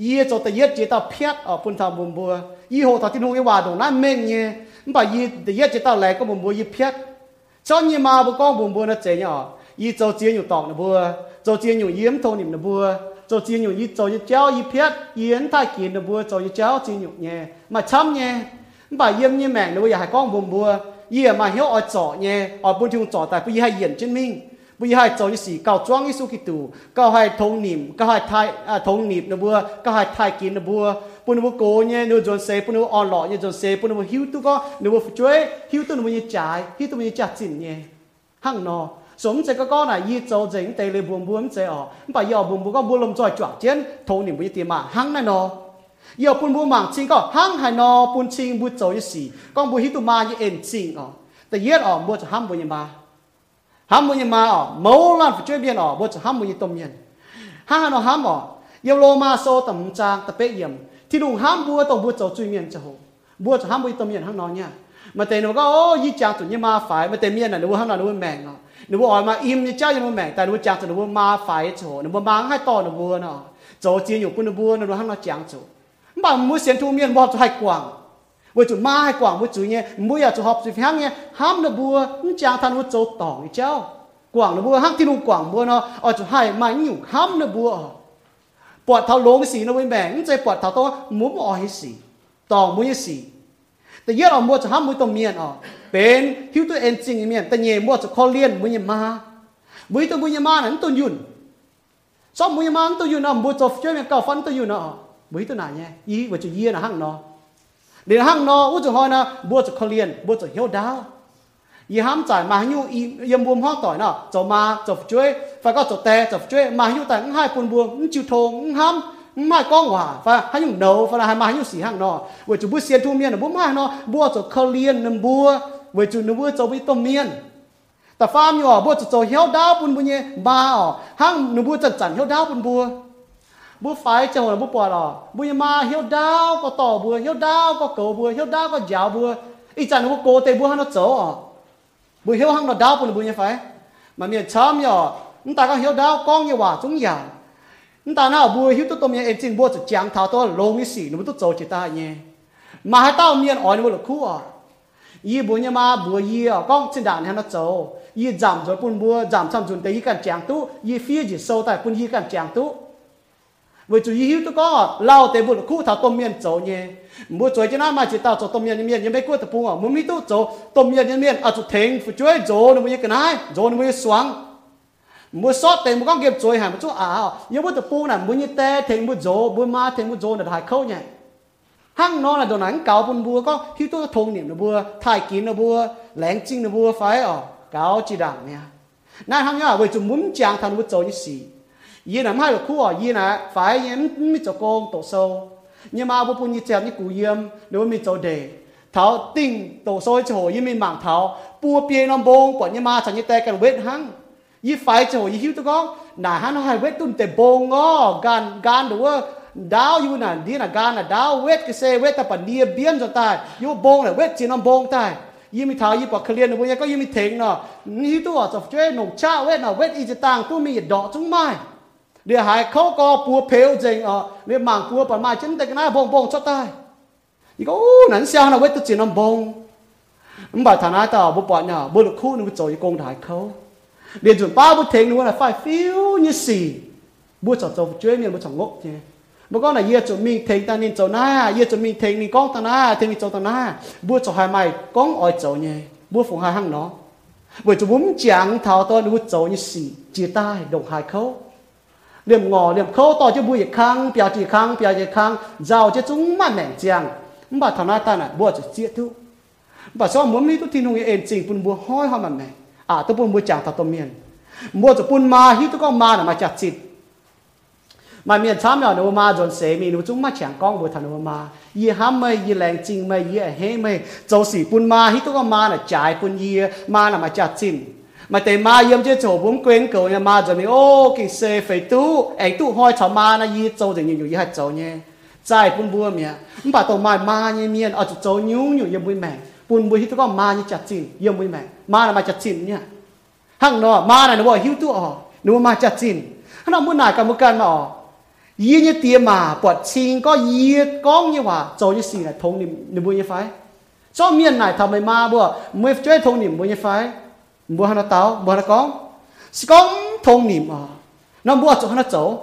S1: ยี่จะแต่ยี่จะต่อเพียดอ่ะปุ่นทำบุญบัวยี่หัวต่อที่นุ่งยี่ว่าตรงนั้นเม่งเนี่ยบ่ายยี่แต่ยี่จะต่อแหลกก็บุญบัวยี่เพียดจอนยี่มาบุกองบุญบัวนะเจียอ่ะยี่จะเจียอยู่ตอกนะบัวจะเจียอยู่ยิ้มทงนิมนะบัวจะเจียอยู่ยี่จะยี่เจ้ายี่เพียดยี่นท้ายกินนะบัวจะยี่เจ้าเจียอยู่เนี่ยมาช้ำเนี่ย bà yếm như mẹ, nếu giờ con buồn bùa yếm mà hiểu ở chỗ nhé, ở bên trong chỗ tại bây giờ hiện trên mình. Bây giờ chỗ như gì cao trang Giêsu Kitô cao hai thông niệm cao hai thai à thông niệm nó bùa cao hai thai kiến nó bùa. Bùn nó cố nhé, nếu dọn xe bùn nó on lọ nhé dọn xe bùn nó hiu tu có, nếu bùa chơi hiu tu nó như trái, hiu tu như chặt chín nhé. Hăng nó, sống sẽ có con này, y châu dính tây lê buồn buồn sẽ ở. Bà giờ buồn buồn có buồn lầm tròi chọt chiến thông niệm bùa tiền mà. Hăng này nó. เยาปุ่นบูมังชิงก็หังหานอปุ่นจริงบุจโจยสีกองบุหิตุมาเยเอ็นชิงอ๋อแต่เย็ดออกบัวจะห้ามบุญยมาห้ามบุญยมาอ๋อเมาลันฟิช่วยเบียนอ๋อบัวจะห้ามบุญยตมเย็นห้าหานอห้ามอ๋อเยาโลมาโซตมจางตะเปะเยี่ยมที่ลุงห้ามบัวต้องบุจโจจุยเมียนจะโหบัวจะห้ามบุญยตมเย็นห้างนอเนี่ยมาเตนก็โอ้ยี่จางตุนยมาฝ่ายมาเตเมียนน่ะหนูห้างนอหนูแมงอ๋อหนูอ๋อมาอิ่มเจ้าอยังแมงแต่หนูจางตุนหนูมาฝ่ายโจหนูมาบางให้ต่อหนูบัวเนาะโจจีนอยู่ปุ่นหนูบัวหนูห้างนอนจางโจ bà mua xiên thu miên bọt hai quảng với chủ ma hai quảng với chủ nhé mua ya chủ học chủ phang nhé ham nó bùa chàng than với châu tỏng cháu quảng nó bùa ham thì nụ quảng bùa nó ở chủ hai mà nhủ ham nó bùa bọt thảo lông xì nó với mẹ nhưng chơi bọt thảo to muốn bỏ hết xì tỏng mua xì แต่เยอะเรามัวจะห้ามมือตัวเมียนอ๋อเป็นหิวตัวเอ็นจริงเมียนแต่เย่มัวจะคอเลียนมือมามือตัวมือมานั้นตัวยุ่นชอบมือมาตัวยุ่นอะมัวจะช่วยเมียเก่าฟันตัวยุ่นอะ mấy tôi nà nhé. Y và chữ yên là hăng nó. Để hăng nó u chữ hoi na, bua chữ khó liền, bua chữ hiếu đáo. Y hám trải mà nhu ý yếm buông hoang tỏi nó cho mà chọc chuối phải có chọc tè chọc chuối mà nhu tại hai buồn buông chịu thô hám mai con hòa và hai nhung đầu và là hai mai nhung xỉ hàng nọ. Với chú bút xiên thu miên là bút mai nó bua cho khơ liên nằm bua với chú nằm bua cho bít tôm miên. Ta pham nhỏ bua cho cho hiếu đá bún bún nhé, ba ở hàng nằm bua chặt chặt hiếu đá bún bua bu phải cho là bu bỏ lò bu mà hiếu đau có tỏ bùa, hiếu đau có cầu bùa, hiếu đau có giáo bùa. Ít chẳng bu cố tế bu hắn nó chớ à bu hiếu hắn nó đau bu bu như phải. Mà miền chấm nhở chúng ta có hiếu đau con như hòa chúng giả chúng ta nào bu hiếu tụi tôi miền em chính bu chỉ chẳng thảo tôi lông như xỉ, nó tụi tôi chỉ ta nhé. Mà hai tao miền ở nó là khu à yi bu như mà bu yi à con trên đàn hắn nó chớ yi giảm rồi bun bua giảm xong rồi tới yi càng chẳng tu yi phía gì sâu tại bun yi càng chẳng tu với chủ y tôi có. Lao tế bùa khu thảo tôm miên chỗ nhé. Mua chuối cho nó mà chỉ tao cho tôm miên như miên, nhưng mấy cô tập phun à muốn mít tu chỗ tôm như miên. À chỗ thèn phụ chuối chỗ nó mới cái này chỗ nó mới xoắn mua sót tiền mua con kiếm chuối hàng một chỗ à nhưng mua tập bùn này mua như tê thèn mua chỗ mua ma thèn mua chỗ là hai khâu nhỉ. Hăng nó là đồ nắng cáo bùn bùa có. Khi tôi thông niệm nó bùa thai kín nó bùa lén chinh nó bùa phải ở cáo chỉ đảng nha. Nãy hăng nhá với chúng muốn chàng thằng mua chỗ như gì yi nằm hai là khu ở yi nè phải yếm mi cho con tổ sâu nhưng mà bố như chèm như cú yếm nếu mi cho đề tháo tinh tổ sâu cho hồ yi mi mảng tháo bùa bia nó bông bỏ nhưng mà chẳng như tay cái vết hăng yi phải cho hồ yi hiu tôi có nà hắn hai vết tuần tệ bông ngó gan gan đúng không đào yu nà đi nà gan nà đào vết cái xe vết tập bản địa biến cho ta yu bông là vết chỉ nó bông ta yi mi tháo yi bỏ khơi nó bây giờ có yi mi thèn nó hiu tôi ở cho chơi nồng cha vết nào vết y chỉ tàng tôi mi đỏ chúng mai เดี๋ยวหายเขาก็ปัวเพลเจงอ่ะเดี๋ยวมังปัวปันมาเช่นแต่กันนะบงบงชดตายอีกโอ้นั่นเสียงนะเวทจีนน้ำบงมันบอกฐานะต่อบุปผาเนี่ยบุรุษคู่นึกว่าโจยกงถ่ายเขาเดี๋ยวจุดป้าบุเทงนึกว่าไ để hai khâu có bùa phêu dành ờ, ở để mảng bùa bản mai chân tay cái này bông bông cho tay thì có nắn sao nào với tự chỉ nằm bông. Ông bà thằng này tao bố bỏ nhà, bố được khu nó cho cái công đại khâu. Để chuẩn ba bố thế nữa là phải phiêu như xì. Bố cho cho chuyên nên bố cho ngốc chứ bố con là ye cho mình thế ta nên cho na ye cho mình thế mình con ta na thế mình ta na. Bố cho hai mày con ỏi cho nhé bố phụ hai hăng nó. Bởi cho bố chẳng thảo tôi bố cho như xì, chia tay đồng hai khâu. เรื่องงอเรื่องเขาต่อจะบุยครั้งเปล่าจีค้างเปล่าจีค้างเจ้าจะจุ้งมันแหน่งจียงบ่ทำหน้าตาน่ะบัวจะเจี๊ยทุบ่ซ้อมมันมีทุกทีนุ่งเอ็นจริงปุ่นบัวห้อยห้อมันแม่อาตัวปุ่นบัวจางตาตัวเมียนบัวจะปุ่นมาฮิตุก็มาน่ะมาจากจิตมาเมียนช้าเนาะหนูมาจนเสมีหนูจุ้งมาเฉียงก้องบัวทนนมายี่ห้ามไม่ยี่แรงจริงไม่ยี่เฮ้ไม่เจ้าสีปุ่นมาฮิตุก็มาน่ะจ่ายปุ่นยี่มาน่ะมาจากจิต mà tại ma yếm chứ chỗ bốn quên cầu nhà ma rồi mình ô kì xe phải tu ấy tu hoi chào ma na yi châu thì nhiều nhiều hạt châu nhé. Trái bún bùa mía không phải tàu ma ma như miên ờ, ở chỗ châu nhú nhú yếm bùi mẹ bún bùi hít có ma như chặt chín yếm bùi mẹ ma là ma chặt chín nhá. Hăng nó ma này nó bảo hiu tu ở nó ma chặt chín hắn nó muốn nải cả một can mà ở yi như tiêm mà bọt chín có yi con như hòa châu như xì này thông niệm niệm bùi như phái. Cho miên này thầm mày ma bùa mới chơi thông niệm bùi như phái mua hana tao, mua hana con. Si con thông niệm à nó mua chỗ hana chỗ.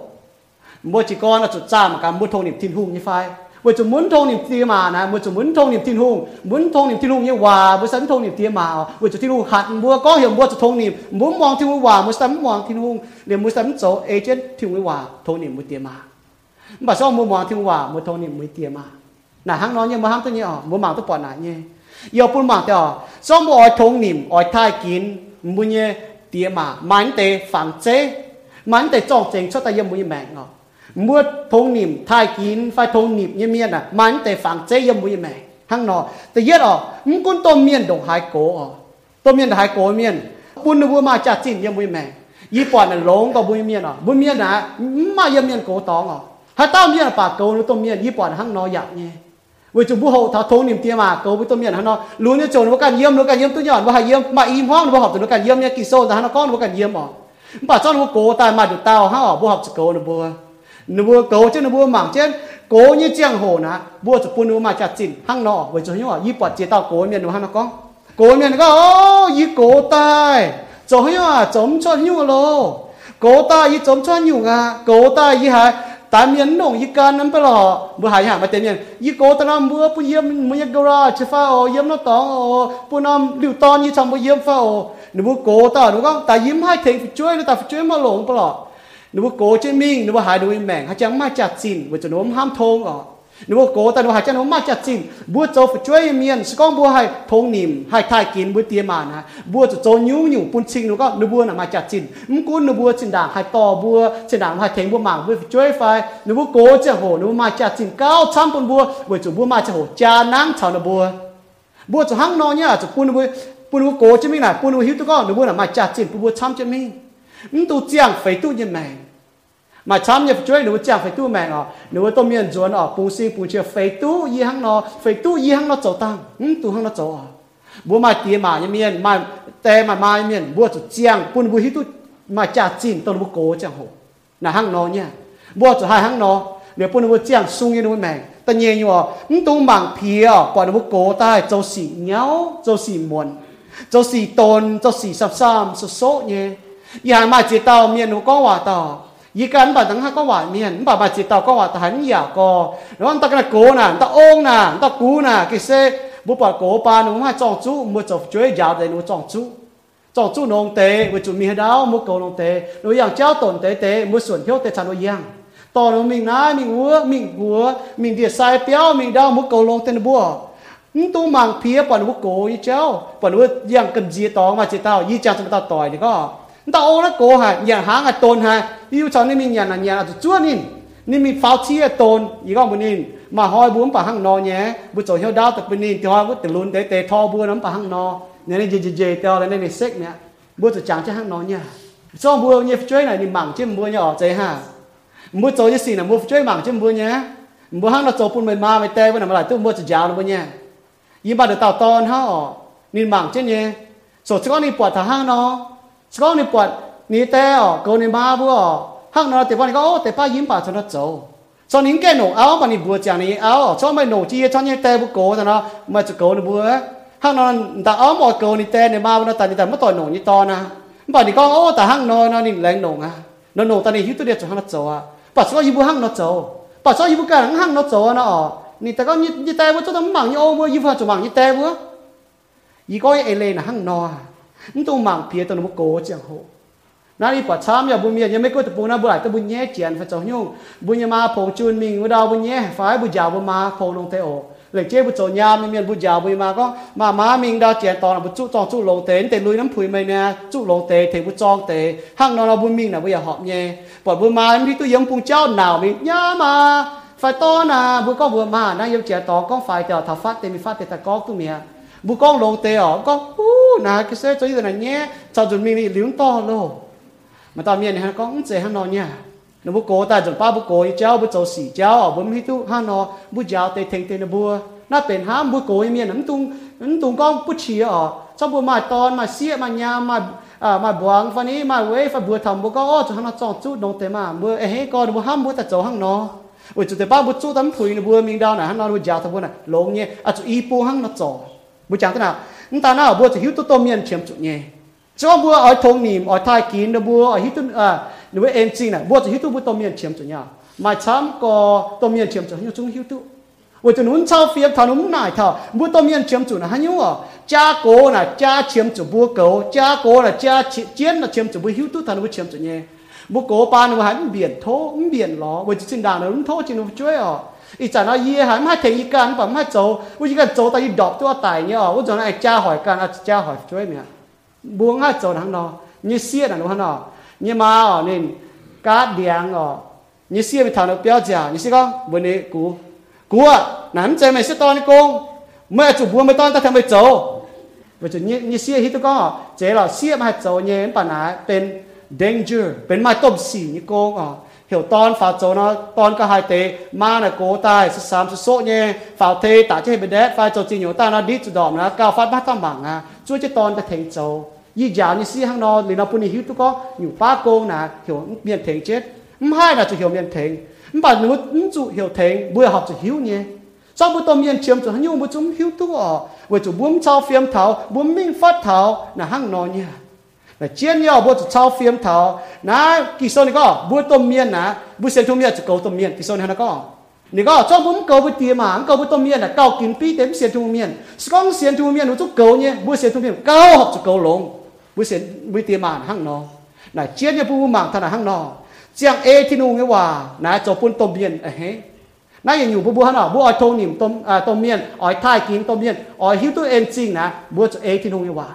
S1: Mua chỉ con là chỗ cha mà cả mua thông niệm thiên hùng như phai. Bùa chỗ muốn thông niệm thiên mà nè bùa chỗ muốn thông niệm thiên hùng. Muốn thông niệm thiên hùng như hòa bùa sắm thông niệm thiên mà. Bùa chỗ thiên hùng hạt, mua có hiểu mua chỗ thông niệm muốn mong thiên hùng hòa muốn sắm mong thiên hùng. Để bùa sắm chỗ agent thiên hùng hòa thông niệm mua thiên mà. Mà sao mua mong thiên hùng hòa, mua thông niệm mua thiên mà? Nè hang nói như mua hắn tôi nhỉ mua mang tôi bỏ nãy nhỉ 有不嘛的，中国儿童年儿太近，每年爹嘛，满地房子，满地装正出得一每命哦。mỗi thông niệm thay kín phải thông niệm như miên à mắn tệ phẳng chế yêu mũi mẹ hăng nọ tệ yết ọ mũ quân tô miên đồng hai cố ọ tô miên đồng hai cố miên quân nó vừa mà chả chín yêu mũi mẹ y bọn là lống có mũi miên ọ mũi miên à mà yêu miên cố tóng ọ hai tao miên là bà cố nó tô miên y bọn hăng nọ dạng nhé với chúng bố hậu thảo thôn niệm tiêm mà, cầu với tôi miệng hắn nó? Lúa như chồn với cả yếm lúa cả yếm tôi nhọn với hai yếm mà im hoang với học từ lúa cả yếm nha, kỳ sâu là hắn nó, con với cả yếm mà. Bà cho nó cố tài mà được tao ha ở bố học chỉ cố nó bố nó bố cố chứ nó bố mảng chứ cố như chiang hồ nà bố chụp phun nó mà chặt chỉnh hăng nọ, với chúng nhỏ yếm bọt chế tao cố miệng nó hắn nó con? Cố miệng nó có yếm cố tài chỗ nhỏ chống cho nhỏ lô. Cố tài yếm chống cho nhỏ à cố tài yếm hai ta miền nông y can nắm bao lọ bữa hai hàng mà tên miền y cố ta nam bữa bữa yếm mua yếm gara chỉ pha ô, yếm nó tòng ô, bữa liu ton y chăm bữa yếm pha ô. Nếu bữa ta, đúng không? Ta yếm hai thèn phải chơi nó ta phải chơi mà lộn bao lọ nếu bữa cố chơi mình nếu bữa hai đôi mèn hai chẳng ma chặt xin bữa cho nó ham thôn ngọ นามลิวตอนยี่ทำปุเยี่ยมฟ้าโอหนูบุโกตาหนูก็แต่ยิ้มให้เทงช่วยหนูแต่ช่วยมาหลงไปหรอหนูบุโกเจมิงหนูบุหายดูแมงหาจังมาจัดสินว่าจะโน้มห้ามทงอ๋อ nếu bố cố ta nó hai chân nó mà chặt chín bố cho phải chơi miền sẽ con bố hai thong niệm hai thai kín bố tiêm mà na bố cho cho nhu nhu pun chinh nó có nó bố là mà chặt chín唔cún nó bố trên đảng hai to bố trên đảng hai thèm bố mảng bố phải chơi phải nếu bố cố chẳng hồ nếu mà chặt chín cao trăm pun bố bố cho bố mà chặt hồ cha nắng chào nó bố bố cho hăng nó nhá cho pun bố pun bố cố chứ mình là pun bố hiếu tôi có nếu bố là mà chặt chín bố trăm chứ mình唔tu giang phải tu như mày mà chăm nhập chuối nếu chả phải tu mẹ nó nếu tôi miền chuẩn nó bùng sinh bùng chia phải tu y hăng nó phải tu y hăng nó chỗ tăng. Ừ tu hăng nó chỗ à. Bố mà tiền mà như miền mà tè mà mà miền bố chủ chiang bún bố hít tu mà chả chín tôi bố cố chẳng hổ, là hăng nó nha. Bố chủ hai hăng nó nếu bún bố chiang sung như nó mẹ tất nhiên như à ừ tu mảng phía quả nó bố cố tai châu xỉ nhéo châu xỉ muộn châu xỉ tôn châu xỉ sập sam số số nhé อย่างมาจีเตาเมียนหนูก็ว่าต่อ กันบาดังฮักก็ว่าเมียนบาบาจิตตาก็ว่าทหารอยากก็แล้วอันตะกันโกน่ะตะองน่ะตะกูน่ะกิเซบุปผาโกปาหนูมาจองจูมือจบช่วยยาวเลยหนูจองจูจองจูนงเตวิจุมีดาวมือโกนงเตหนูอย่างเจ้าตนเตเตมือส่วนเที่ยวเตชันยังตอนหนูมิงน้ามิงวัวมิงหัวมิงเดียสายเปียวมิงดาวมือโกลงเตนบัวตู้มังเพียปอนวุโกยี่เจ้าปอนวุยังกันจีตองมาจีเต้ายี่จังจะ đâu là cô ha nhà hàng à tôn ha yêu cho nên mình nhà là nhà là chúa nín nên mình phao à tôn ý con mình mà hỏi bốn bà hăng nò nhé bữa chỗ hiểu đau tập bên mình thì hỏi bữa từ luôn tế tế thò bữa nắm bà hăng nò nên nên gì gì gì tao nên nên sách nè bữa chỗ chẳng cho hăng nò nhé, cho mua như chơi này mình mảng chim mua nhỏ chơi ha mua chỗ như xì là mua chơi mảng chim mua nhé mua hàng là chỗ phun mình ma mày tê bữa nào mà lại tôi mua chỗ giáo nó bữa nhé ý bà được tao to ha nên mảng trên nhé số chỗ này bỏ thằng hăng nó กองนี่ปวดนี่แต่อ๋อโกนี่มาบัวห้างนอแต่ป้านี่ก็โอ้แต่ป้ายิ้มป่าชนะโจสอนนิ้งแกหนูเอาปานี่บัวจางนี่เอาชอบไม่หนูจี้ชอบยังแต่บุโกซะเนาะมาจะโกนี่บัวห้างนอนแต่เอาหมดโกนี่แต่เนี่ยมาวันแต่นี่แต่ไม่ต่อยหนูนี่ตอนนะป่านนี่ก็โอ้แต่ห้างนอนนี่แรงหนูอะนอนหนูตอนนี้หิวตัวเดียวจะห้างนอโจอะป่าชอบยิ้มบัวห้างนอโจป่าชอบยิ้มบัวกันห้างนอโจเนาะอ๋อนี่แต่ก็ยี่แต่บัวจะต้องหมั่งยี่โอ้บัวยิ้มฟ้าจะหมั่งยี่แต่บัวยี่ก็เอเลนะฮักนอ นี่ตัวมังเพียตัวนุโกเจียงโหนาลีปัชามอย่าบุญเมียยังไม่ก็ตะปูนะบุหลายตะบุญแย่เจียนพระเจ้ายุ่งบุญยามาผงจูนมิงวดาวบุญแย่ฝ่ายบุญยาวบุญมาผงลงเตโอเหล็กเจ้บุญโจยามมีเมียนบุญยาวบุญมาก็มาม้ามิงดาวเจียนตอนบุญจุจองจุลงเตนเตลุยน้ำผุยไม่เนี่ยจุลงเตเทบุญจองเตห้างนอนบุญมิงนะบุญยาหอบแย่ปอดบุญมาที่ตัวยังปุงเจ้าหนาวมิงยามาฝ่ายต้อนนะบุญก็บุญมานะยังเจียนตอนก็ฝ่ายเดียวทับฟัดเตมีฟัดเตตะกอกตัวเมีย bu con lô tê ở có u na cái xe cho như nên nhé. Cho chúng mình đi liếm to lô mà tao miền hắn có dễ hắn nó nha. Nó bu cố ta chúng ba bu cố cháo bu cháo xỉ cháo ở bu mi tu hắn nó bu cháo tê thành tê nó bua nó bên hắn bu cố miền hắn tung hắn tung con bu chỉ ở. Cho bu mà ton mà xịa, mà nhà, mà à mà buang phần ấy mà quê phải bùa thầm bu có cho hắn nó chọn chút đồng tê mà. Bùa ấy con bu ham bu ta chọn hắn nó ủa chú tê ba bu chú tấm phùi nó bùa mình đau nè hắn nó bu giáo thầm bữa này lộn nhé. À chú y bu hắn nó chọn bu chang tana ta na bu chỉ hiu tu to miên chiếm chủ nhé cho bu ở thong nìm ở thai kín nó bu ở hiu to à nếu em chi này bu chỉ hiu tu bu to miên chiếm chủ nhà mai chăm có to miên chiếm chủ hiu chúng hiu tu, vậy thì nún sau phía thằng nún nải thằng bu to miên chiếm chủ là hay nhú à. cha cố là cha chiếm chủ bu cố cha cố là cha chiến là chiếm chủ bu hiu to thằng bu chiếm chủ nhé bu cố pan bu hắn biển thô biển ló vậy thì xin đàn nó thô chỉ nó chơi à. 就侬追哦。อีจานาเยี่ยหันมาเทงอีกันผมมาโจวิธีการโจตาอีดอกตัวตายเนี่ยว่าจะไอ้จ้าหอยกันอาจ้าหอยช่วยเนี่ยบวงห้าโจทั้งนอนี่เสียนะหนูฮะนอนี่มาอ๋อนี่กาเดียงอ๋อนี่เสียไปทางเราเปียวจ่านี่สิก็วันนี้กูกูอ่ะนั่นใจไม่เสียตอนนี้กงเมื่อจุบบัวไม่ตอนแต่ทำไม่โจว่าจะนี่นี่เสียฮิตก็เจ๋เราเสียมาโจเนี่ยปัญหาเป็น danger เป็นมาต้มสีนี่กงอ๋อ hiểu ton phá chỗ nó ton có hai tế. Ma là cố tài sự sám sự số nhé. Phá thế tả chế bên đấy phá chỗ chỉ nhớ ta, nó đi chỗ đỏ nó, cao phát bắt tâm bằng à. Chúa chế ton ta thành chỗ y giáo như si hang nó liền nó bùn hiếu tu có nhiều ba cô nà, hiểu miền thành chết. Không hai là chủ hiểu miền thành không phải nếu chủ hiểu thành bữa học chủ hiếu nhé. Sau bữa tôm miền chiếm chủ hắn dùng bữa chúng hiếu tu ở bữa chủ buông trao phiếm thảo buông minh phát thảo là hang nó nhé là chiến nhau, bố cháu phim thảo. Na kỳ sau này có bố tôm miên na bố xem thu miên chỉ cầu tôm miên, kỳ sau này nó có. Này có, cho bố cầu bố tiền mà cầu bố tôm miên là cầu kiếm pi tém xem thu miên. Con xem thu miên nó chút cầu nhé bố xem thu miên cao học chỉ cầu lông. Bố xem bố tiền mà hang nó. Là chiến nhau bố mạng thằng là hăng nó. Chiang e thì nu nghe hòa na cho bố tôm miên à hết nãy giờ nhiều bố ở thôn niệm tôm à tôm miên ở thai kiếm tôm miên ở hiếu tu em chính na bố cho e thì nu nghe hòa.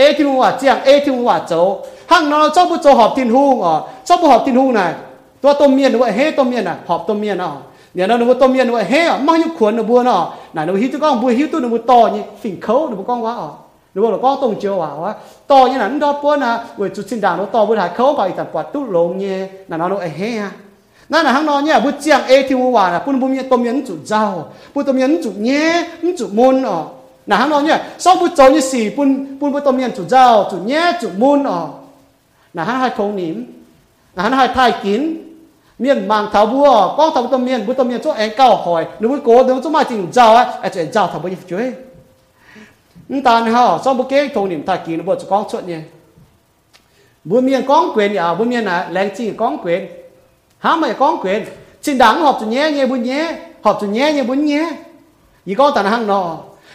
S1: A thiên hung à chiang A thiên hung à cháu hang nó cháu bút cháu họp thiên hung à cháu bút họp thiên hung này tôi tôm miên vậy hết tôm miên à họp tôm miên à nhà nó nó tôm miên vậy hết à mang nhiêu cuốn nó buôn à này nó hít tôi con buôn hít tôi nó to như phình khấu nó buôn con quá à nó buôn là con tông chiều à to như là nó đó buôn à người chút xin đàn nó to buôn hại khấu vào tập quạt tút lồng nhé là nó nó hết à nên là hàng nó nhé bút chiang A thiên hung à là bún bún miên tôm miên chủ giàu bún tôm miên chủ nhé chủ môn à นะฮะน้องเนี่ยสองบุตรนี่สี่ปุ่นปุ่นบุตรเมียนจุดเจ้าจุดแย่จุดมุนอ๋อนะฮะให้คงหนิมนะฮะให้ทายกินเมียนมังทาบัวก้องทาบุตรเมียนบุตรเมียนช่วยเองเก้าหอยหรือบุตรโกเดี๋ยวจะมาจริงเจ้าอ่ะไอ้เจ้าเจ้าทาบุตรช่วยนี่ตอนนี้ฮะสองบุตรเก่งคงหนิมทายกินบุตรก้องช่วยเนี่ยบุตรเมียนก้องเกวียนอย่าบุตรเมียนอ่ะแรงจริงก้องเกวียนห้ามไม่ก้องเกวียนชินดังหอบจุดแย่เงี้ยบุญแย่หอบจุดแย่เงี้ยบุญแย่ยี่ก้องแต่ละห้างนอ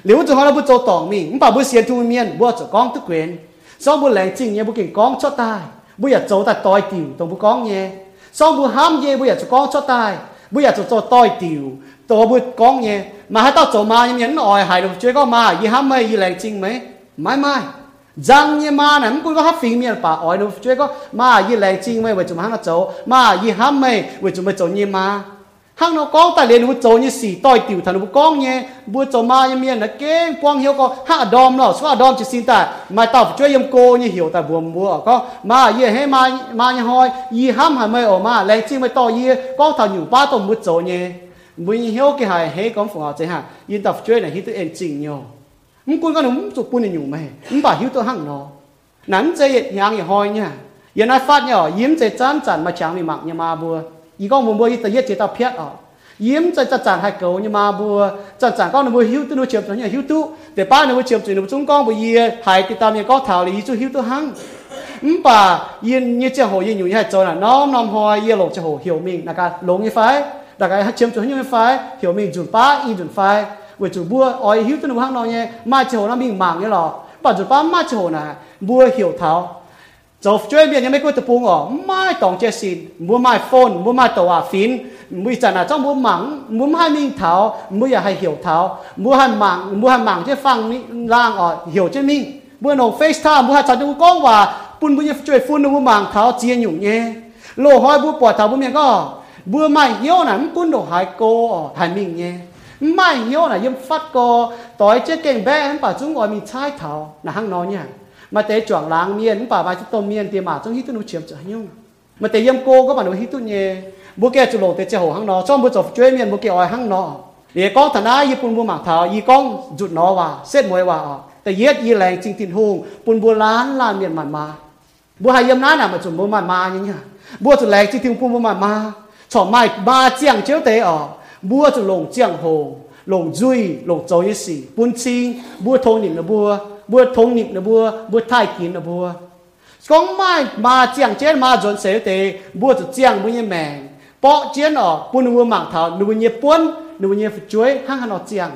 S1: nhiêu chuối 但系所冇几童年太见，冇就讲出嘅。每面讲quyền à, mỗi miền à, lãng chi讲quyền, há mà讲quyền, chính đáng học cho nhé nhé bún nhé, học cho nhé nhé bún nhé, ý con tàn hăng nọ, nếu chúng họ là bút cho tổng mình, không bảo bút xiên thu miền, bút cho con tức quyền, so bút lãng chi nhé bút kinh con cho tai, bút giờ cho ta tỏi tiểu, tổng bút con nhé, so bút ham nhé bút giờ cho con cho tai, bút giờ cho cho tỏi tiểu, tổ bút con nhé, mà hai tao chỗ mà nhưng nhẫn ỏi hại được chơi có mà gì ham mày gì lãng chi mấy, mãi mãi rằng như mà nè cũng có hát phim miền bà ỏi đâu chơi có mà gì lãng chi mấy vậy chúng hắn nó chỗ mà gì ham mày vậy chúng mày chỗ như mà hang nó có ta liền hút chỗ như xì toi tiểu thần bút con nhé. Bút chỗ ma như miền là kế quang hiếu có. Hạ đom nó xóa đom chỉ xin ta. Mà tao phải chơi yếm cô như hiểu ta buồn mua có. Mà ye hay ma ma như hoi. Ye ham hả mày ở ma lấy chi mày to ye. Có thằng nhủ ba tôm bút chỗ nhé. Bún hiếu cái hài hay con phụng ở chơi hả yên tao chơi này hít tự em chỉnh nhiều muốn quân con muốn chụp quân này nhủ mày. Muốn bảo hiếu tôi hăng nó. Nắng chơi nhang như hoi nha yên ai phát nhỏ yếm chơi chán chán mà chẳng bị mặn như ma bùa อีก็มุมบ่อีตะเย็ดเจตาเพียดอ่ะยิ้มจะจะจางให้เก่าเนี่ยมาบัวจะจางก็นบัวหิวตัวนู้เฉียบตัวเนี่ยหิวตู้แต่ป้าเนี่ยบัวเฉียบตัวนู้จงก้องบัวเยี่ยหายติดตามเนี่ยก็ถ่าวเลยจู่หิวตัวหังอืมป่าเย็นเนี่ยเจ้าหัวเย็นอยู่เนี่ยเจ้าน่ะน้อมน้อมหัวเยี่ยหลงเจ้าหัวเหี่ยวมิ่งนะครับหลงยี่ไฟนะครับให้เฉียบตัวเนี่ยไฟเหี่ยวมิ่งจุดป้าอีจุดไฟเวจุดบัวอ้อยหิวตัวนู้หังเราเนี่ยมาเจ้าหัวน้ำมิ่งหมางเนี่ยหรอป่าจุดป้ามาเจ้าหัวน่ะบัวเหี่ยวเท้า chỗ chơi biển như mấy cô tập bung ở mai tổng chế xin, mua mai phone, mua mai tàu à phín mua chẳng là trong mua mảng, mua hai mình tháo mua ya hay hiểu tháo mua hai mảng, mua hai mảng chế phăng lang ở hiểu chế mình mua nồng FaceTime, mua hai chẳng chung con và bún mua chơi phun, mua mảng tháo chia nhung nhé. Lô hỏi bua bỏ tháo bua miệng có bữa mai hiếu là quân đồ hai cô hai mình nhé. Mai hiếu là yếm phát cô tối chết kênh bé em bảo chúng gọi mình trái thảo là hăng nói nha mà tế chuẩn láng miên bảo bài tôm miên tiền mà chúng hít tôi chiếm trở nhung mà tế yếm cô có bạn hít tôi nhé bữa kia chủ lộ tế chế hồ hăng nó trong bữa chụp chơi miên bữa kia ỏi hăng nó để con thằng ai yếm bún bữa mảng thảo y con rụt nó vào xếp mồi vàoแต่เย็ดยีแรงจริงตินหงปุ่นบัวล้านล้านเมียนมันมาบัวหายยมน้าน่ะมาจุ่มบัวมันมาอย่างเงี้ยบัวจุดแรงจริงติงปุ่นบัวมันมา cho mai ba chiang chiếu tế ở bua cho lồng chiang hồ lồng duy lồng châu như sĩ bún chi bua thông niệm là bua bua thông niệm là bua bua thai kín là bua con mai ba chiang chết ma dọn xế tế bua cho chiang bua như mèn bỏ chiến ở bún บัวทงนิบนะบัวบัวไทยกินนะบัวกองไม้มาเจียงเจนมาจนเสียเตบัวจะเจียงบุญแมงเปาเจียนออกปุ่นบัวหมักเถาหนูบุญป้วนหนูบุญช่วยห้างหันออเจียง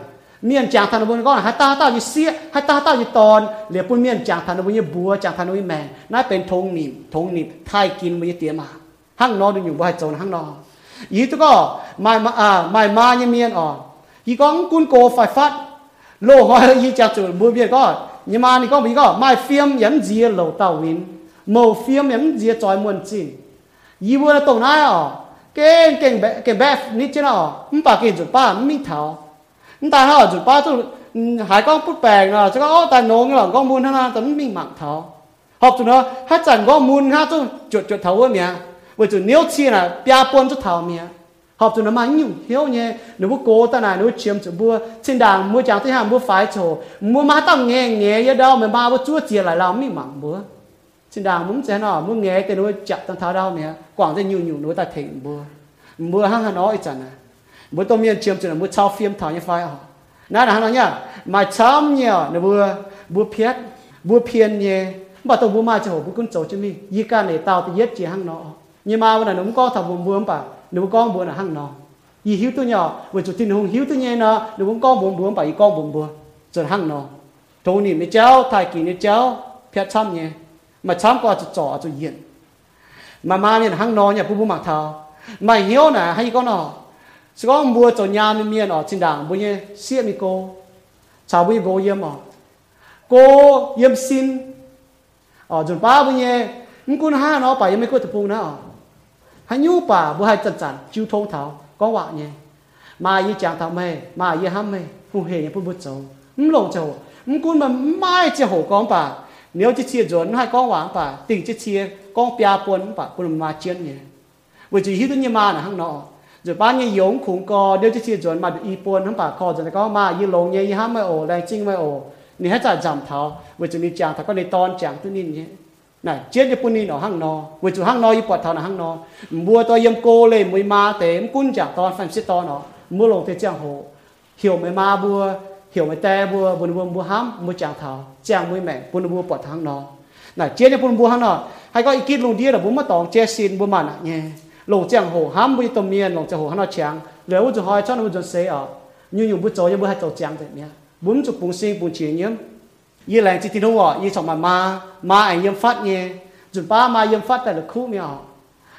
S1: เมียนจางทานบุญก็ห้ตาเต้าอยู่เสียให้ตาเต้าอยู่ตอนเหลือปุ่นเมียนจางทานบุญบัวจางทานบุญแมงนั่นเป็นทงนิบทงนิบไทยกินบุญเตียมาห้างนอนอยู่บ่ายโจนห้างนออีกตัวก็ไม่มาอ่าไม่มาเนี่ยเมียนอ่อนยี่กองกุนโกไฟฟัดโลหอยยี่จากจุดบุญเบียนก็ nhưng mà có mình có mai phim yếm gì lâu tàu win màu phim yếm gì tròi muôn chín yi là tổng nai à cái cái bé cái bé ní chứ nào không phải cái chụp ba mình thảo không ta nào chụp ba tôi hải con bút bèn là chứ có ta nông là con buôn ha tấm mình mặc thảo học tụi nó hết chẳng có muôn ha tôi chuột chuột thấu với mía với tụi nếu chi là bia buôn chút thảo mía học tụi nó mang nhiều thiếu nhé. Nếu bố cố ta này nếu chiếm chỗ bố trên đàng mua chẳng thấy hàng mua phải chỗ. Mua má tao nghe nghe như đâu mà ba bố chúa chia lại làm mình mắng bố. Trên đàng muốn thế nào muốn nghe thì nó chặt tao tháo đau mẹ. Quảng ra nhiều nhiều nó ta thỉnh bố. Mua hăng hà nói chẳng à bố tôm miên chiếm chỗ nó mua trao phim thảo như phải họ, nãy là hắn nói nhá. Mà chấm nhiều nếu bố. Bố piết bố phiền nhé. Bà tôi mua ma chỗ bố cũng chỗ chứ mi, gì cả này tao thì giết chỉ hăng nó nhưng mà bữa này nó cũng có thằng buồn buồn bảo nếu con bữa là hăng nó. Y hiếu tôi nhỏ vừa chủ tin hùng hiếu tôi nhẹ nó. Nếu muốn con bốn bữa bảy con bốn bữa rồi hăng nó. Trâu niệm mới cháu thay kỳ mới cháu phiệt chăm nhé. Mà chăm qua cho trò, cho yên mà mà nên hăng nó nhà bố bố mặc thao mà hiếu nè, hay con nó sẽ có mua cho nhà mình miền ở trên đảng bố nhé. Xiết mi cô. Chào bố cô yếm mà cô yếm xin. Ở chuẩn ba bố nhé. Cũng con ha nó phải yếm mấy cô tập phung nó hay nhu bà bố hay chân chân chiêu thô thảo, có vạ nhé. Mà y chẳng thảo mê, mà y ham mê, không hề nhé bút bút châu không lộ châu không cuốn mà mai chỉ hổ con bà. Nếu chỉ chia rồi hay con hoàng bà, tình chỉ chia con pia quân bà quân mà chiến nhé. Bởi chỉ hít nhiên mà là hăng nọ. Rồi ba như yống khủng co, nếu chỉ chia rồi mà được y quân không bà co rồi có mà y lồng nhé y ham mê ổ lại chinh mê ổ. Nếu hết trả giảm thảo, bởi chỉ mình chẳng thảo có để ton chẳng tự nhiên nhé này, chết như bún ni nó hăng nọ vì chủ hăng nọ như bọt tháo là hăng nọ mua tôi yếm cô lên mùi ma tế cún chàng ton phanh xít to nó. Mua lồng thế chàng hồ hiểu mấy ma bua, hiểu mấy tè bua, buồn buồn bua ham mua chàng tháo chàng mùi mẹ, buồn bua bọt thang nó. Này, chết như buồn bua hăng nọ hay có ý kiến lồng đi là bún mà tòng chết xin bua mà nhỉ lồng chàng hồ ham bui tôm miên lồng chàng hồ hăng nó chàng. Nếu chúng hỏi cho nó chúng sẽ ở. Như dùng bút cho như bút hai tổ chàng thế nhỉ bún chụp bún sinh bún chỉ nhiễm như là chỉ tin đâu à như chồng mà ma ma ảnh nhiễm phát nhỉ chúng ba ma nhiễm phát tại là khu mi à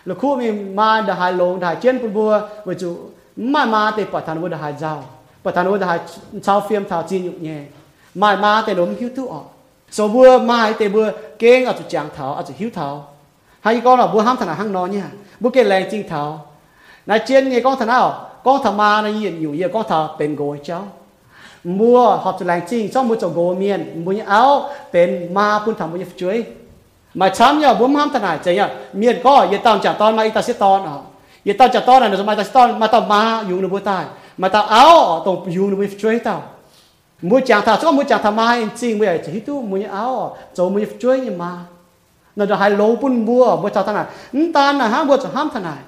S1: là khu mi ma đã hai lồng đã trên bún bua với chủ ma ma thì bắt thằng bua đã hai dao bắt thằng bua đã hai sao phim thảo chi nhục nhỉ ma ma thì đúng hiếu tu à số bua ma thì bua kén ở chỗ chàng thảo ở chỗ hiếu thảo hay con là bua ham thằng hăng nó nha bua cái làng chinh thảo này trên nghe con thằng nào con thằng ma này hiện nhiều con thằng bên gối cháu มัวหอบจุแรงจริงช่องมัวจะโกเมียนมัวเอาเป็นมาปุ่นทำมัวจะช่วยมาช้ำเนี่ยบุ้มห้ามทนายใจเนี่ยเมียนก็อย่าตามจากตอนมาอีตาสิตอนอ่ะอย่าตามจากตอนน่ะสมัยตาสิตอนมาตามมาอยู่ในบัวใต้มาตามเอาตรงอยู่ในบัวช่วยเต่ามัวจางท่าช่องมัวจา mua họp từ lành chính trong mua chỗ gỗ miền mua áo bên ma phun thẳng mua chuối. Mà chấm nhau bốn ham thằng này chơi nhau, miền có giờ tao trả ton mà ta sẽ ton à giờ tao trả ton này rồi mà ta sẽ ton mà tao ma dùng được bôi tài mà tao áo tao dùng được bữa chuối tao. Mua chàng thà số mua chàng thà ma chính mua chỉ tu mua áo cho mua chuối nhưng mà nó cho hai lô bún mua mua cho thằng này. Nhưng ta là ha mua cho ham thằng này.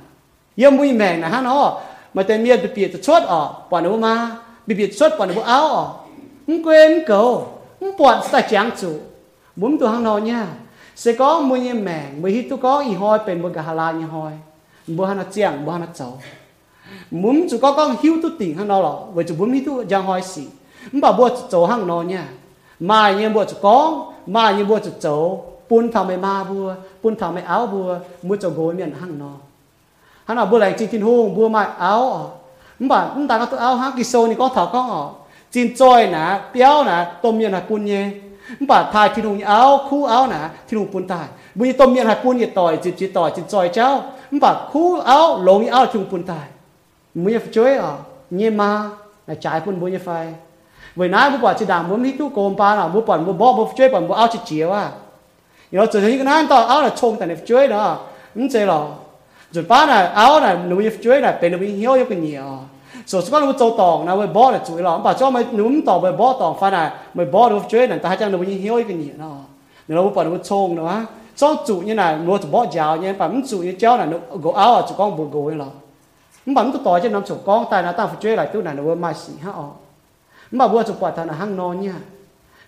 S1: Giờ mua mèn này ha nó. Mà tên miền bị cho chốt ở bọn nó ma bị bị xuất bọn bộ áo không quên cầu không bọn ta chẳng chủ. Muốn tôi hàng nào nha. Sẽ có mua như mẹ mới hít tôi có y hoi bền một cái hà la như hoi. Mua hàng nó chẳng mua hàng nó cháu. Muốn chú có con hiếu tu tỉnh hàng nào lọ vậy chú muốn hít tôi giang hoi gì không bảo mua cháu hàng nào nha. Mà như mua chú có, mà như mua chú cháu. Bún thảo mày ma bùa bún thảo mày áo bùa, mua cháu gối miệng hàng nào hàng nào bùa lành chỉ tin hùng bùa mai áo มบ่ามึงตาก็ตัวเอาฮักกิโซนี่ก็ถอดก็吧，唔但个奥哈基索尼个头讲哦，真在呐，น呐，ต้มเยำนะปุ่นเย่唔吧，太天龍拗คู่拗呐，天龍ปุ่นตายบุญต้มเยำนะปุ่นยี่ต่อยจิตจิตต่อยจินจอยเจ้ามันบ่า，คู่拗หลง拗天龍ปุ่นตายมึงจะช่วยอ๋อเงี้ยมาในใจปุ่นบุญยี่ไฟเวน้าบุปผาจะด่างบุญที่ตู้โกมปลาหน่ะบุปผาบุบอกบุช่วยบุบุเอาจิเจียวอะอย่าเราจะเห็นกันนั้นต่อเอาน่ะชงแต่เนี่ช่วยเนาะมึงเจ๋อรอจุดป้าน่ะเอาน่ะหนูจะช่วยน่ะเป็นหนูเหี้ยวยกันเหี่ยว so suka lu tàu tòng na với bó là chui lo ba cho mai num tò với bó tòng fa na mai bo lu chơi này, ta ha chang lu yin hioi cái gì nó nó bảo nó lu chong nó ha cho chủ như này lu bó giàu như pa chủ như cháu này nó go áo chủ con bu như lo mà mình tò cho nó chủ con tại nó ta phải chơi lại tu này nó mai xỉ ha ọ mà bữa chủ quạt thằng là hang non nha.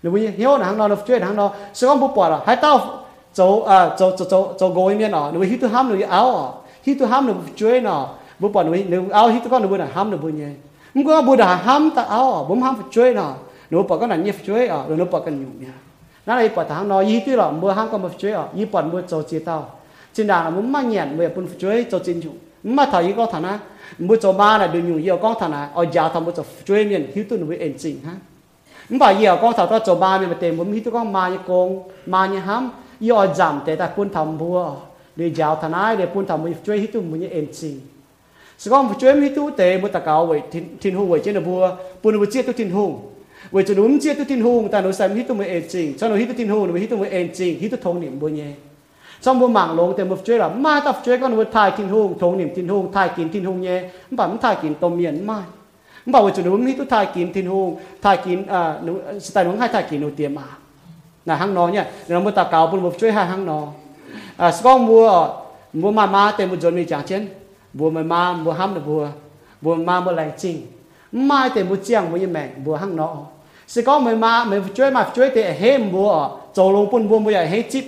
S1: Nó bây hiếu là hang non nó chơi là hang non, sự con bu quạt là hai tao cháu à cháu cháu cháu cháu go miên nó nó hít thứ ham nó áo hít thứ ham nó chơi nó bố pon nuôi, nu áo hi ko nu bu là ham nu bu nye mu ko bu da ham ta áo bu ham phải chơi nào, na nu con là na nye chui a nu pa con nyu nhá, na lai pa thang nó yi ti lo mu ham ko ma chui a yi pon bu cho chi tao. Chin da mu ma nyen mu pun chơi cho chin chu mà thầy có thằng á mua cho ba là được nhung nhiều, con thằng á ở già thằng mua cho chơi miền hiếu tu nuôi ẩn chính ha. Mà bảo nhiều con thằng ta cho ba miền mà tiền muốn hiếu tu con ma như con ma như hám yêu giảm à. để ta quân thầm bùa để già thằng ai để quân thầm mua chơi hiếu tu muốn như ẩn chính จจินอยู่มาถ่ายก็ฐานะบุญโจมาน่ะดูอยู่เยี่ยก็ฐานะเอายาทำบุญโจช่วยเมียนฮิตตัวหนูเอ็นจริงฮะมึงบ่เยี่ยก็ถ่ายก็โจมาเนี่ยมาเต็มบุญฮิตก็มาเนี่ยโกงมาเนี่ยห้ามยี่เอาจำแต่แต่ปุ่นทำบัวเดี๋ยวยาวฐานะเดี๋ยวปุ่นทำบุญช่วยฮิตตัวบุญเนี่ยเอ็นจริง สก็ช่วยมีตู้เตะบุตรเก่าไว้ทินทินหงไว้เจนบัวปุ่นบุเจียตุทินหงไว้จะนุ่มเจียตุทินหงแต่หนูใส่มีตู้มือเองจริงฉันหนูฮิตุทินหงหนูฮิตุมือเองจริงฮิตุทงหนิมบุญเย่ช่องบัวหมางลงแต่บุช่วยหรอมาตับช่วยก็หนูทายทินหงทงหนิมทินหงทายกินทินหงเย่มันแบบมันทายกินต้มเมียนไม่มันบอกว่าจะนุ่มฮิตุทายกินทินหงทายกินอ่าหนูสไตล์หนูให้ทายกินหนูเตรียมมานะห้างนอเนี่ยเราบุตรเก่าปุ่นบุช่วยให้ห้างนออ่าสก็บัวบัวมามาแต่บุจนมีจางเช่น บัวไม่มาบัวห้าำนะบัวบัวมาบัวแรงจริงไม่แต่บัวเจียงบัวยังแมงบัวห้างนาะสิก็มันมาไม่ช่วยมาช่วยแต่เฮมบัวโจลงปุ่นบัวบัวใหญ่เฮจิบ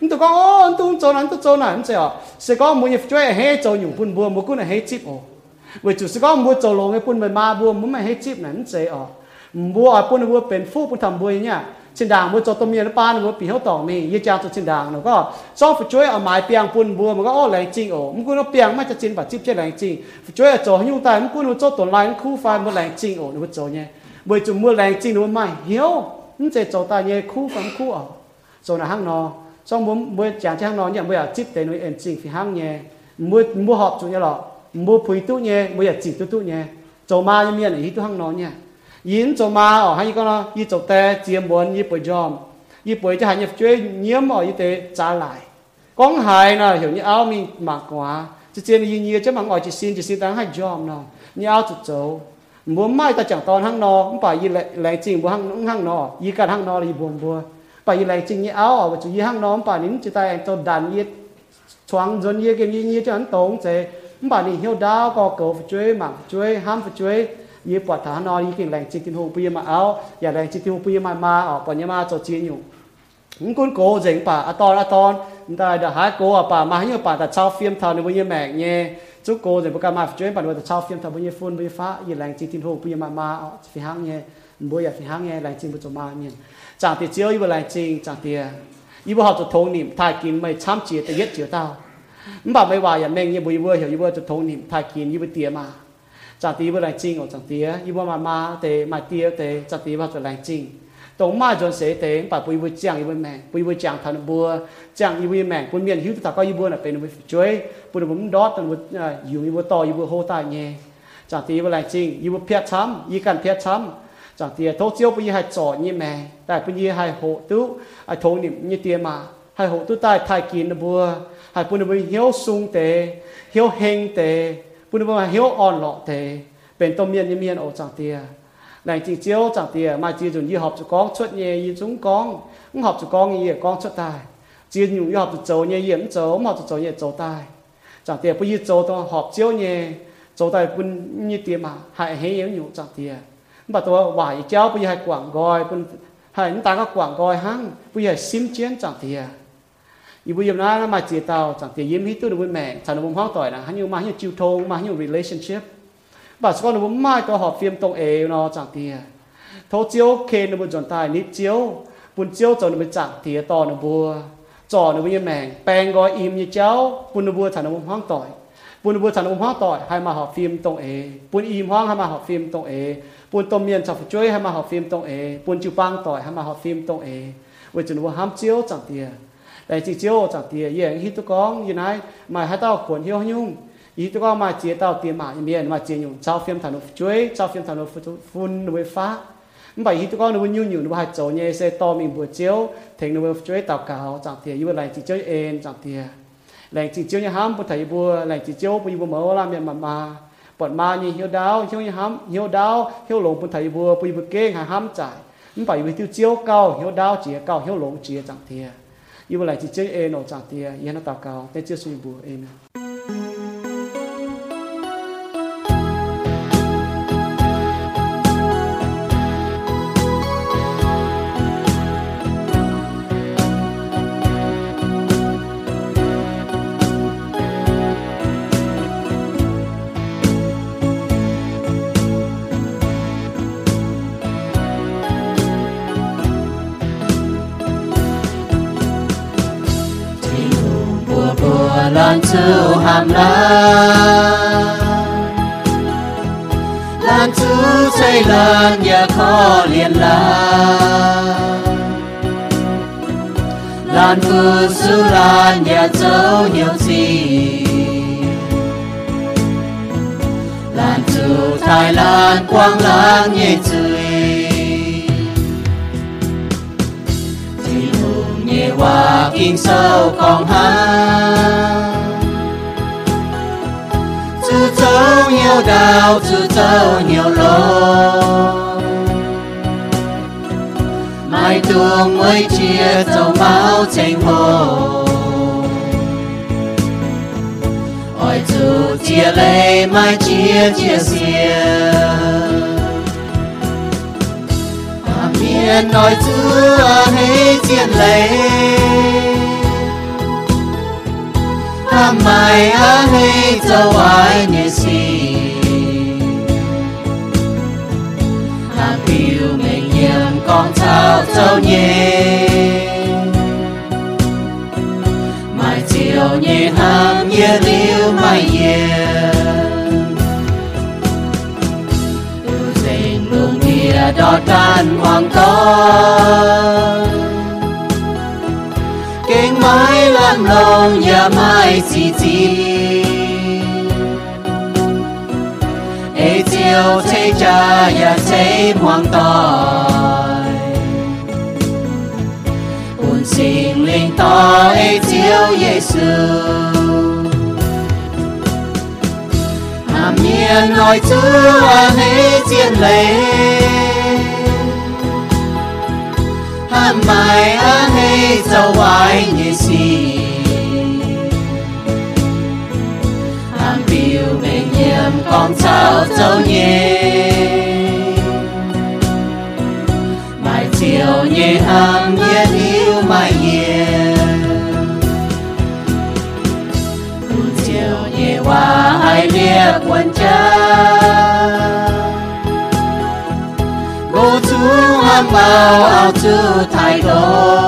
S1: นี่ตัวก็โอ้ตุ้งโจนั้นตุ้งโจนั้นมันเสียสิก็มันยังช่วยเฮโจหยุ่งปุ่นบัวบัวกุนเฮจิบโอ้เวจุสิก็บัวโจลงไอ้ปุ่นไม่มาบัวมันไม่เฮจิบนั่นเสียอ๋อบัวปุ่นบัวเป็นฟูปุ่นทำบัวเนี่ย chàng nó nhận bây giờ chip tên nó em jing thì hang nhé mua mua họp chủ nhé lọ mua phơi tu nhé bây giờ chỉ tu tu nhé cho ma như miền này tu hang nó nhé ยินจะมาอ๋อให้ก็นะยี่จบแต่เจียมบนยี่ป่วยจอมยี่ป่วยจะหายยี่ช่วยเยี่ยมอ๋อยี่เตจ่าไหลกองหายนะเห็นยี่เอามีมากกว่าจะเจียนยี่ยี่จะมังอ๋อจะซินจะซินตั้งให้จอมเนาะยี่เอาจุดโจบัวไม่แต่จังตอนห้างนอมัน yin cho ma ở hay con nó y cho tè chiếm muốn y bồi giòm y bồi cho hai nhập chơi nhiễm ở y tế trả lại con hài nè hiểu như áo mình mặc quá chỉ xin y nhiều chứ mà ngồi chỉ xin chỉ xin đang hai giòm nè như áo chụp chấu muốn mai ta chẳng toàn hăng nọ không phải y lại lại trình bữa hăng hăng nọ y cả hăng nọ là y buồn bùa phải y lại trình như áo ở chỉ y hăng nọ không phải nín chỉ tay anh cho đàn y choáng dân y cái y y cho anh tống chế không phải nín hiểu đau có cầu phải chơi mặc chơi ham phải chơi ยี่ปวดฐานนอยี่กิ่งแรงจิกินหูปีมาเอาอย่าแรงจิกินหูปีมามาออกปอนยมาจดจีนอยู่งุนโกเจ๋งป่าอตอนอตอนแต่เดี๋ยวหาโกอ่ะป่ามาให้ป่าแต่ชาวเฟียมทาวในวันยี่แมกเงี้ยจุกโกเจ๋งประกาศมาช่วยป่าแต่ชาวเฟียมทาววันยี่ฟุ้นวันยี่ฟ้ายี่แรงจิกินหูปีมามาออกฟิฮังเงี้ยบ่อยากฟิฮังเงี้ยแรงจิงบุจมาเงี้ยจากเตี้ยเจียวยี่บ่แรงจิงจากเตี้ยยี่บ่หอบจะทงนิ่มทายกินไม่ช้ำเจียแต่เย็ดเจียวเต้ามันบอกไม่ว่าอย่าแม่งยี่บ่ยี่บ่เหี่ยวยี่บ่จะทงนิ่มทายกินยี่บ่เตี้ยมา จากตีว่าแรงจริงออกจากตีอีว่ามามาเตมาเตียเตจากตีว่าจะแรงจริงตรงมาจนเสียเตป่าปุยบุจังอีวันแมงปุยบุจังทันบัวจังอีวันแมงปุ่นเมียนหิวตาก็อีบัวน่ะเป็นช่วยปุ่นผมดอดตันบุอยู่อีบัวต่ออีบัวโฮตายเงี้ยจากตีว่าแรงจริงอีบัวเพียช้ำอีกันเพียช้ำจากตีโทเจียวปุยให้จ่อยี่แมงแต่ปุยให้โหตู้ไอ้โทนี่ยี่เตียมาให้โหตู้ใต้ทายกินบัวให้ปุ่นบุเหี่ยวซุงเตเหี่ยวเฮงเต bún bún mà hiếu on lọ thế bên tôm miên như miên ở chẳng tia này chỉ chiếu chẳng tia mà chỉ dùng y học cho con xuất nhẹ y chúng con không học cho con y con xuất tài chỉ dùng y học cho châu nhẹ yếm châu mà cho châu nhẹ châu tài chẳng tia bây giờ châu to học chiếu nhẹ châu tài bún như tia mà hại hay yếu nhủ chẳng tia mà tôi vải cháu bây giờ hay quảng gọi bún hại chúng ta có quảng gọi hăng bây giờ sim chiến chẳng tia อีบุยมนะมาเจียเตาจากเตียยิ้มฮิตุนบุญแม่ฉันบุญห้องต่อยนะฮันยูมาฮันยูจิวทงมาฮันยู relationship บาสก็นบุญมาก็หอบฟิล์มตรงเอวเนาะจากเตีย อีบุยมนาามาเจียเตาจังเตียยิ้มฮิตตุนบุแม่ฉั이부염 나가 마 지다오 장대 예미 또 누구 매 자는 몸 하고 떠나 한 요마 한 지통 마 한요 relationship บาสก้อนหนุ่มมาใ바스건몸ว이또 허피엠 동 에너 장대 더 지오 케는 분 전타이 니 지오 분 지오 저는 분 장대 떠는 부 저는 분 예매 뺑거 임니 지오 분 부어 자는 몸 하고 떠이 ปุนบัวฉันอุ้มห้องต่อยให้มาหอบฟิล์มตรงเอปุนอีมห้องให้มาหอบฟิล์มตรงเอปุนต้มเมียนจับช่วยให้มาหอบฟิล์มตรงเอปุนจิวปังต่อยให้มาหอบฟิล์มตรงเอเวจนวัวห้ามเจียวจังเตีย ากเตีย đại chỉ chiếu chẳng tiền yên hít tôi con như này mà hai tao cuốn hiếu nhung ý tôi con mà chia tao tiền mà miền mà chia nhung trao phim thằng chuối trao phim thằng phun nuôi phá bởi hít tôi con nuôi nhung nhung nuôi hai chỗ nhẹ xe to mình buổi chiếu thành nuôi chuối tao cáo chẳng tiền như lại chỉ chơi em chẳng tiền lại chỉ chiếu như hám bữa thầy bùa lại chỉ chiếu bữa bữa mở làm miền mà mà bọn ma như hiếu đáo hiếu như hám hiếu đáo hiếu lồng bữa thầy bùa bữa bữa kê hà hám trải bởi vì tiêu chiếu cao hiếu đáo chỉ cao hiếu lồng chỉ chẳng tiền Iwala ichei eno chatiya
S2: ihanata chu ham la lan. Chu say lan nhà kho liền la lan phu sư lan nhà châu nhiều gì? Lan chu thái lan, quang lan nhẹ chửi nhẹ hòa kinh sâu, còn hát chữ nhiều đào nhiều lô mai tuồng mới chia châu máu tranh hồ ôi chú chia lấy, mai chia chia xìa miền nói chưa hết chia lấy ham mai á hay châu ai nhẹ xì ham yêu mình nhiệm con cháu dâu nhẹ mai chiều nhẹ ham nhẹ liu mai nhẹ dành lùng bia đỏ tan hoàng con mãi làm lòng nhà mai chi chi ê chiều thế cha ya thế hoàng tài buồn xin linh to ê chiều Giêsu hàm nhiên nói chúa anh ấy chiến lệ hàm mai anh ấy dấu ai như xin nhiệm con cháu dấu nhé mai chiều nhé hàm nhé yêu mai nhé chiều nhé hoa hai liệp quân cha Go to hàm bao ao to thái độ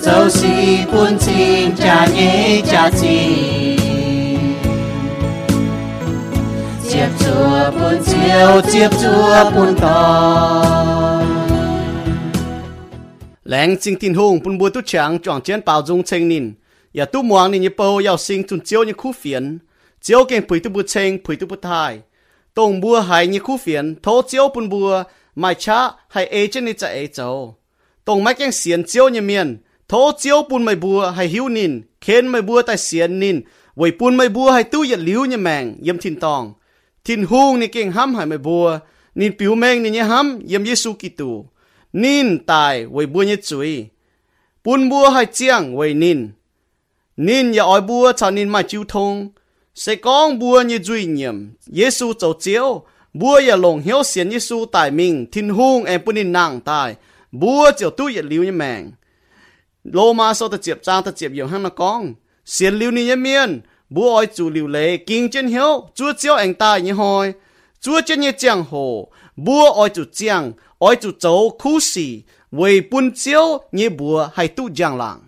S2: dấu si buôn xin cha nhé Chúa buồn chiều tiếp Chúa buồn to
S1: lãng chính tin hùng buồn buồn tu chẳng chọn chiến bảo dung chênh nín. Ya tu muang nín bầu yao sinh chun chiếu như khu phiền chiếu keng pui tu bu chênh pui tu bu thai. Tông bùa hai như khu phiền thô chiếu buồn bùa mai cha hay ê chân ni cha ê châu tông mai keng xiên chiếu như miền thô chiếu buồn mai bùa hay hiu nín. Khen mai bùa tai xiên nín. Vậy bún mai bùa hai tu yết liu như mèng yếm tin tòng tin hùng ni keng ham hai mai bùa nín piu mèng ni như ham yam yesu kitu nín tai wei bùa như chui. Pun bùa hai chiang wei nín nín ya oi bùa cha nín mai chiu thong. Sẽ con bùa như duy nhiệm yesu châu chiếu bùa ya lồng hiếu xiên yesu tài mình thiên hung em bún nín nàng tài bùa chiều tu ya liu như mèng lô ma so ta chiệp trang ta chiệp nhiều hăng nó con xiên liu ni như miên bùa oi chú liu lệ kinh chân hiếu, chú chiếu anh ta như hồi chú chân như giang hồ, bùa oi chú giang oi chú cháu khu sĩ vì bún chiếu như bùa hay tu giang làng.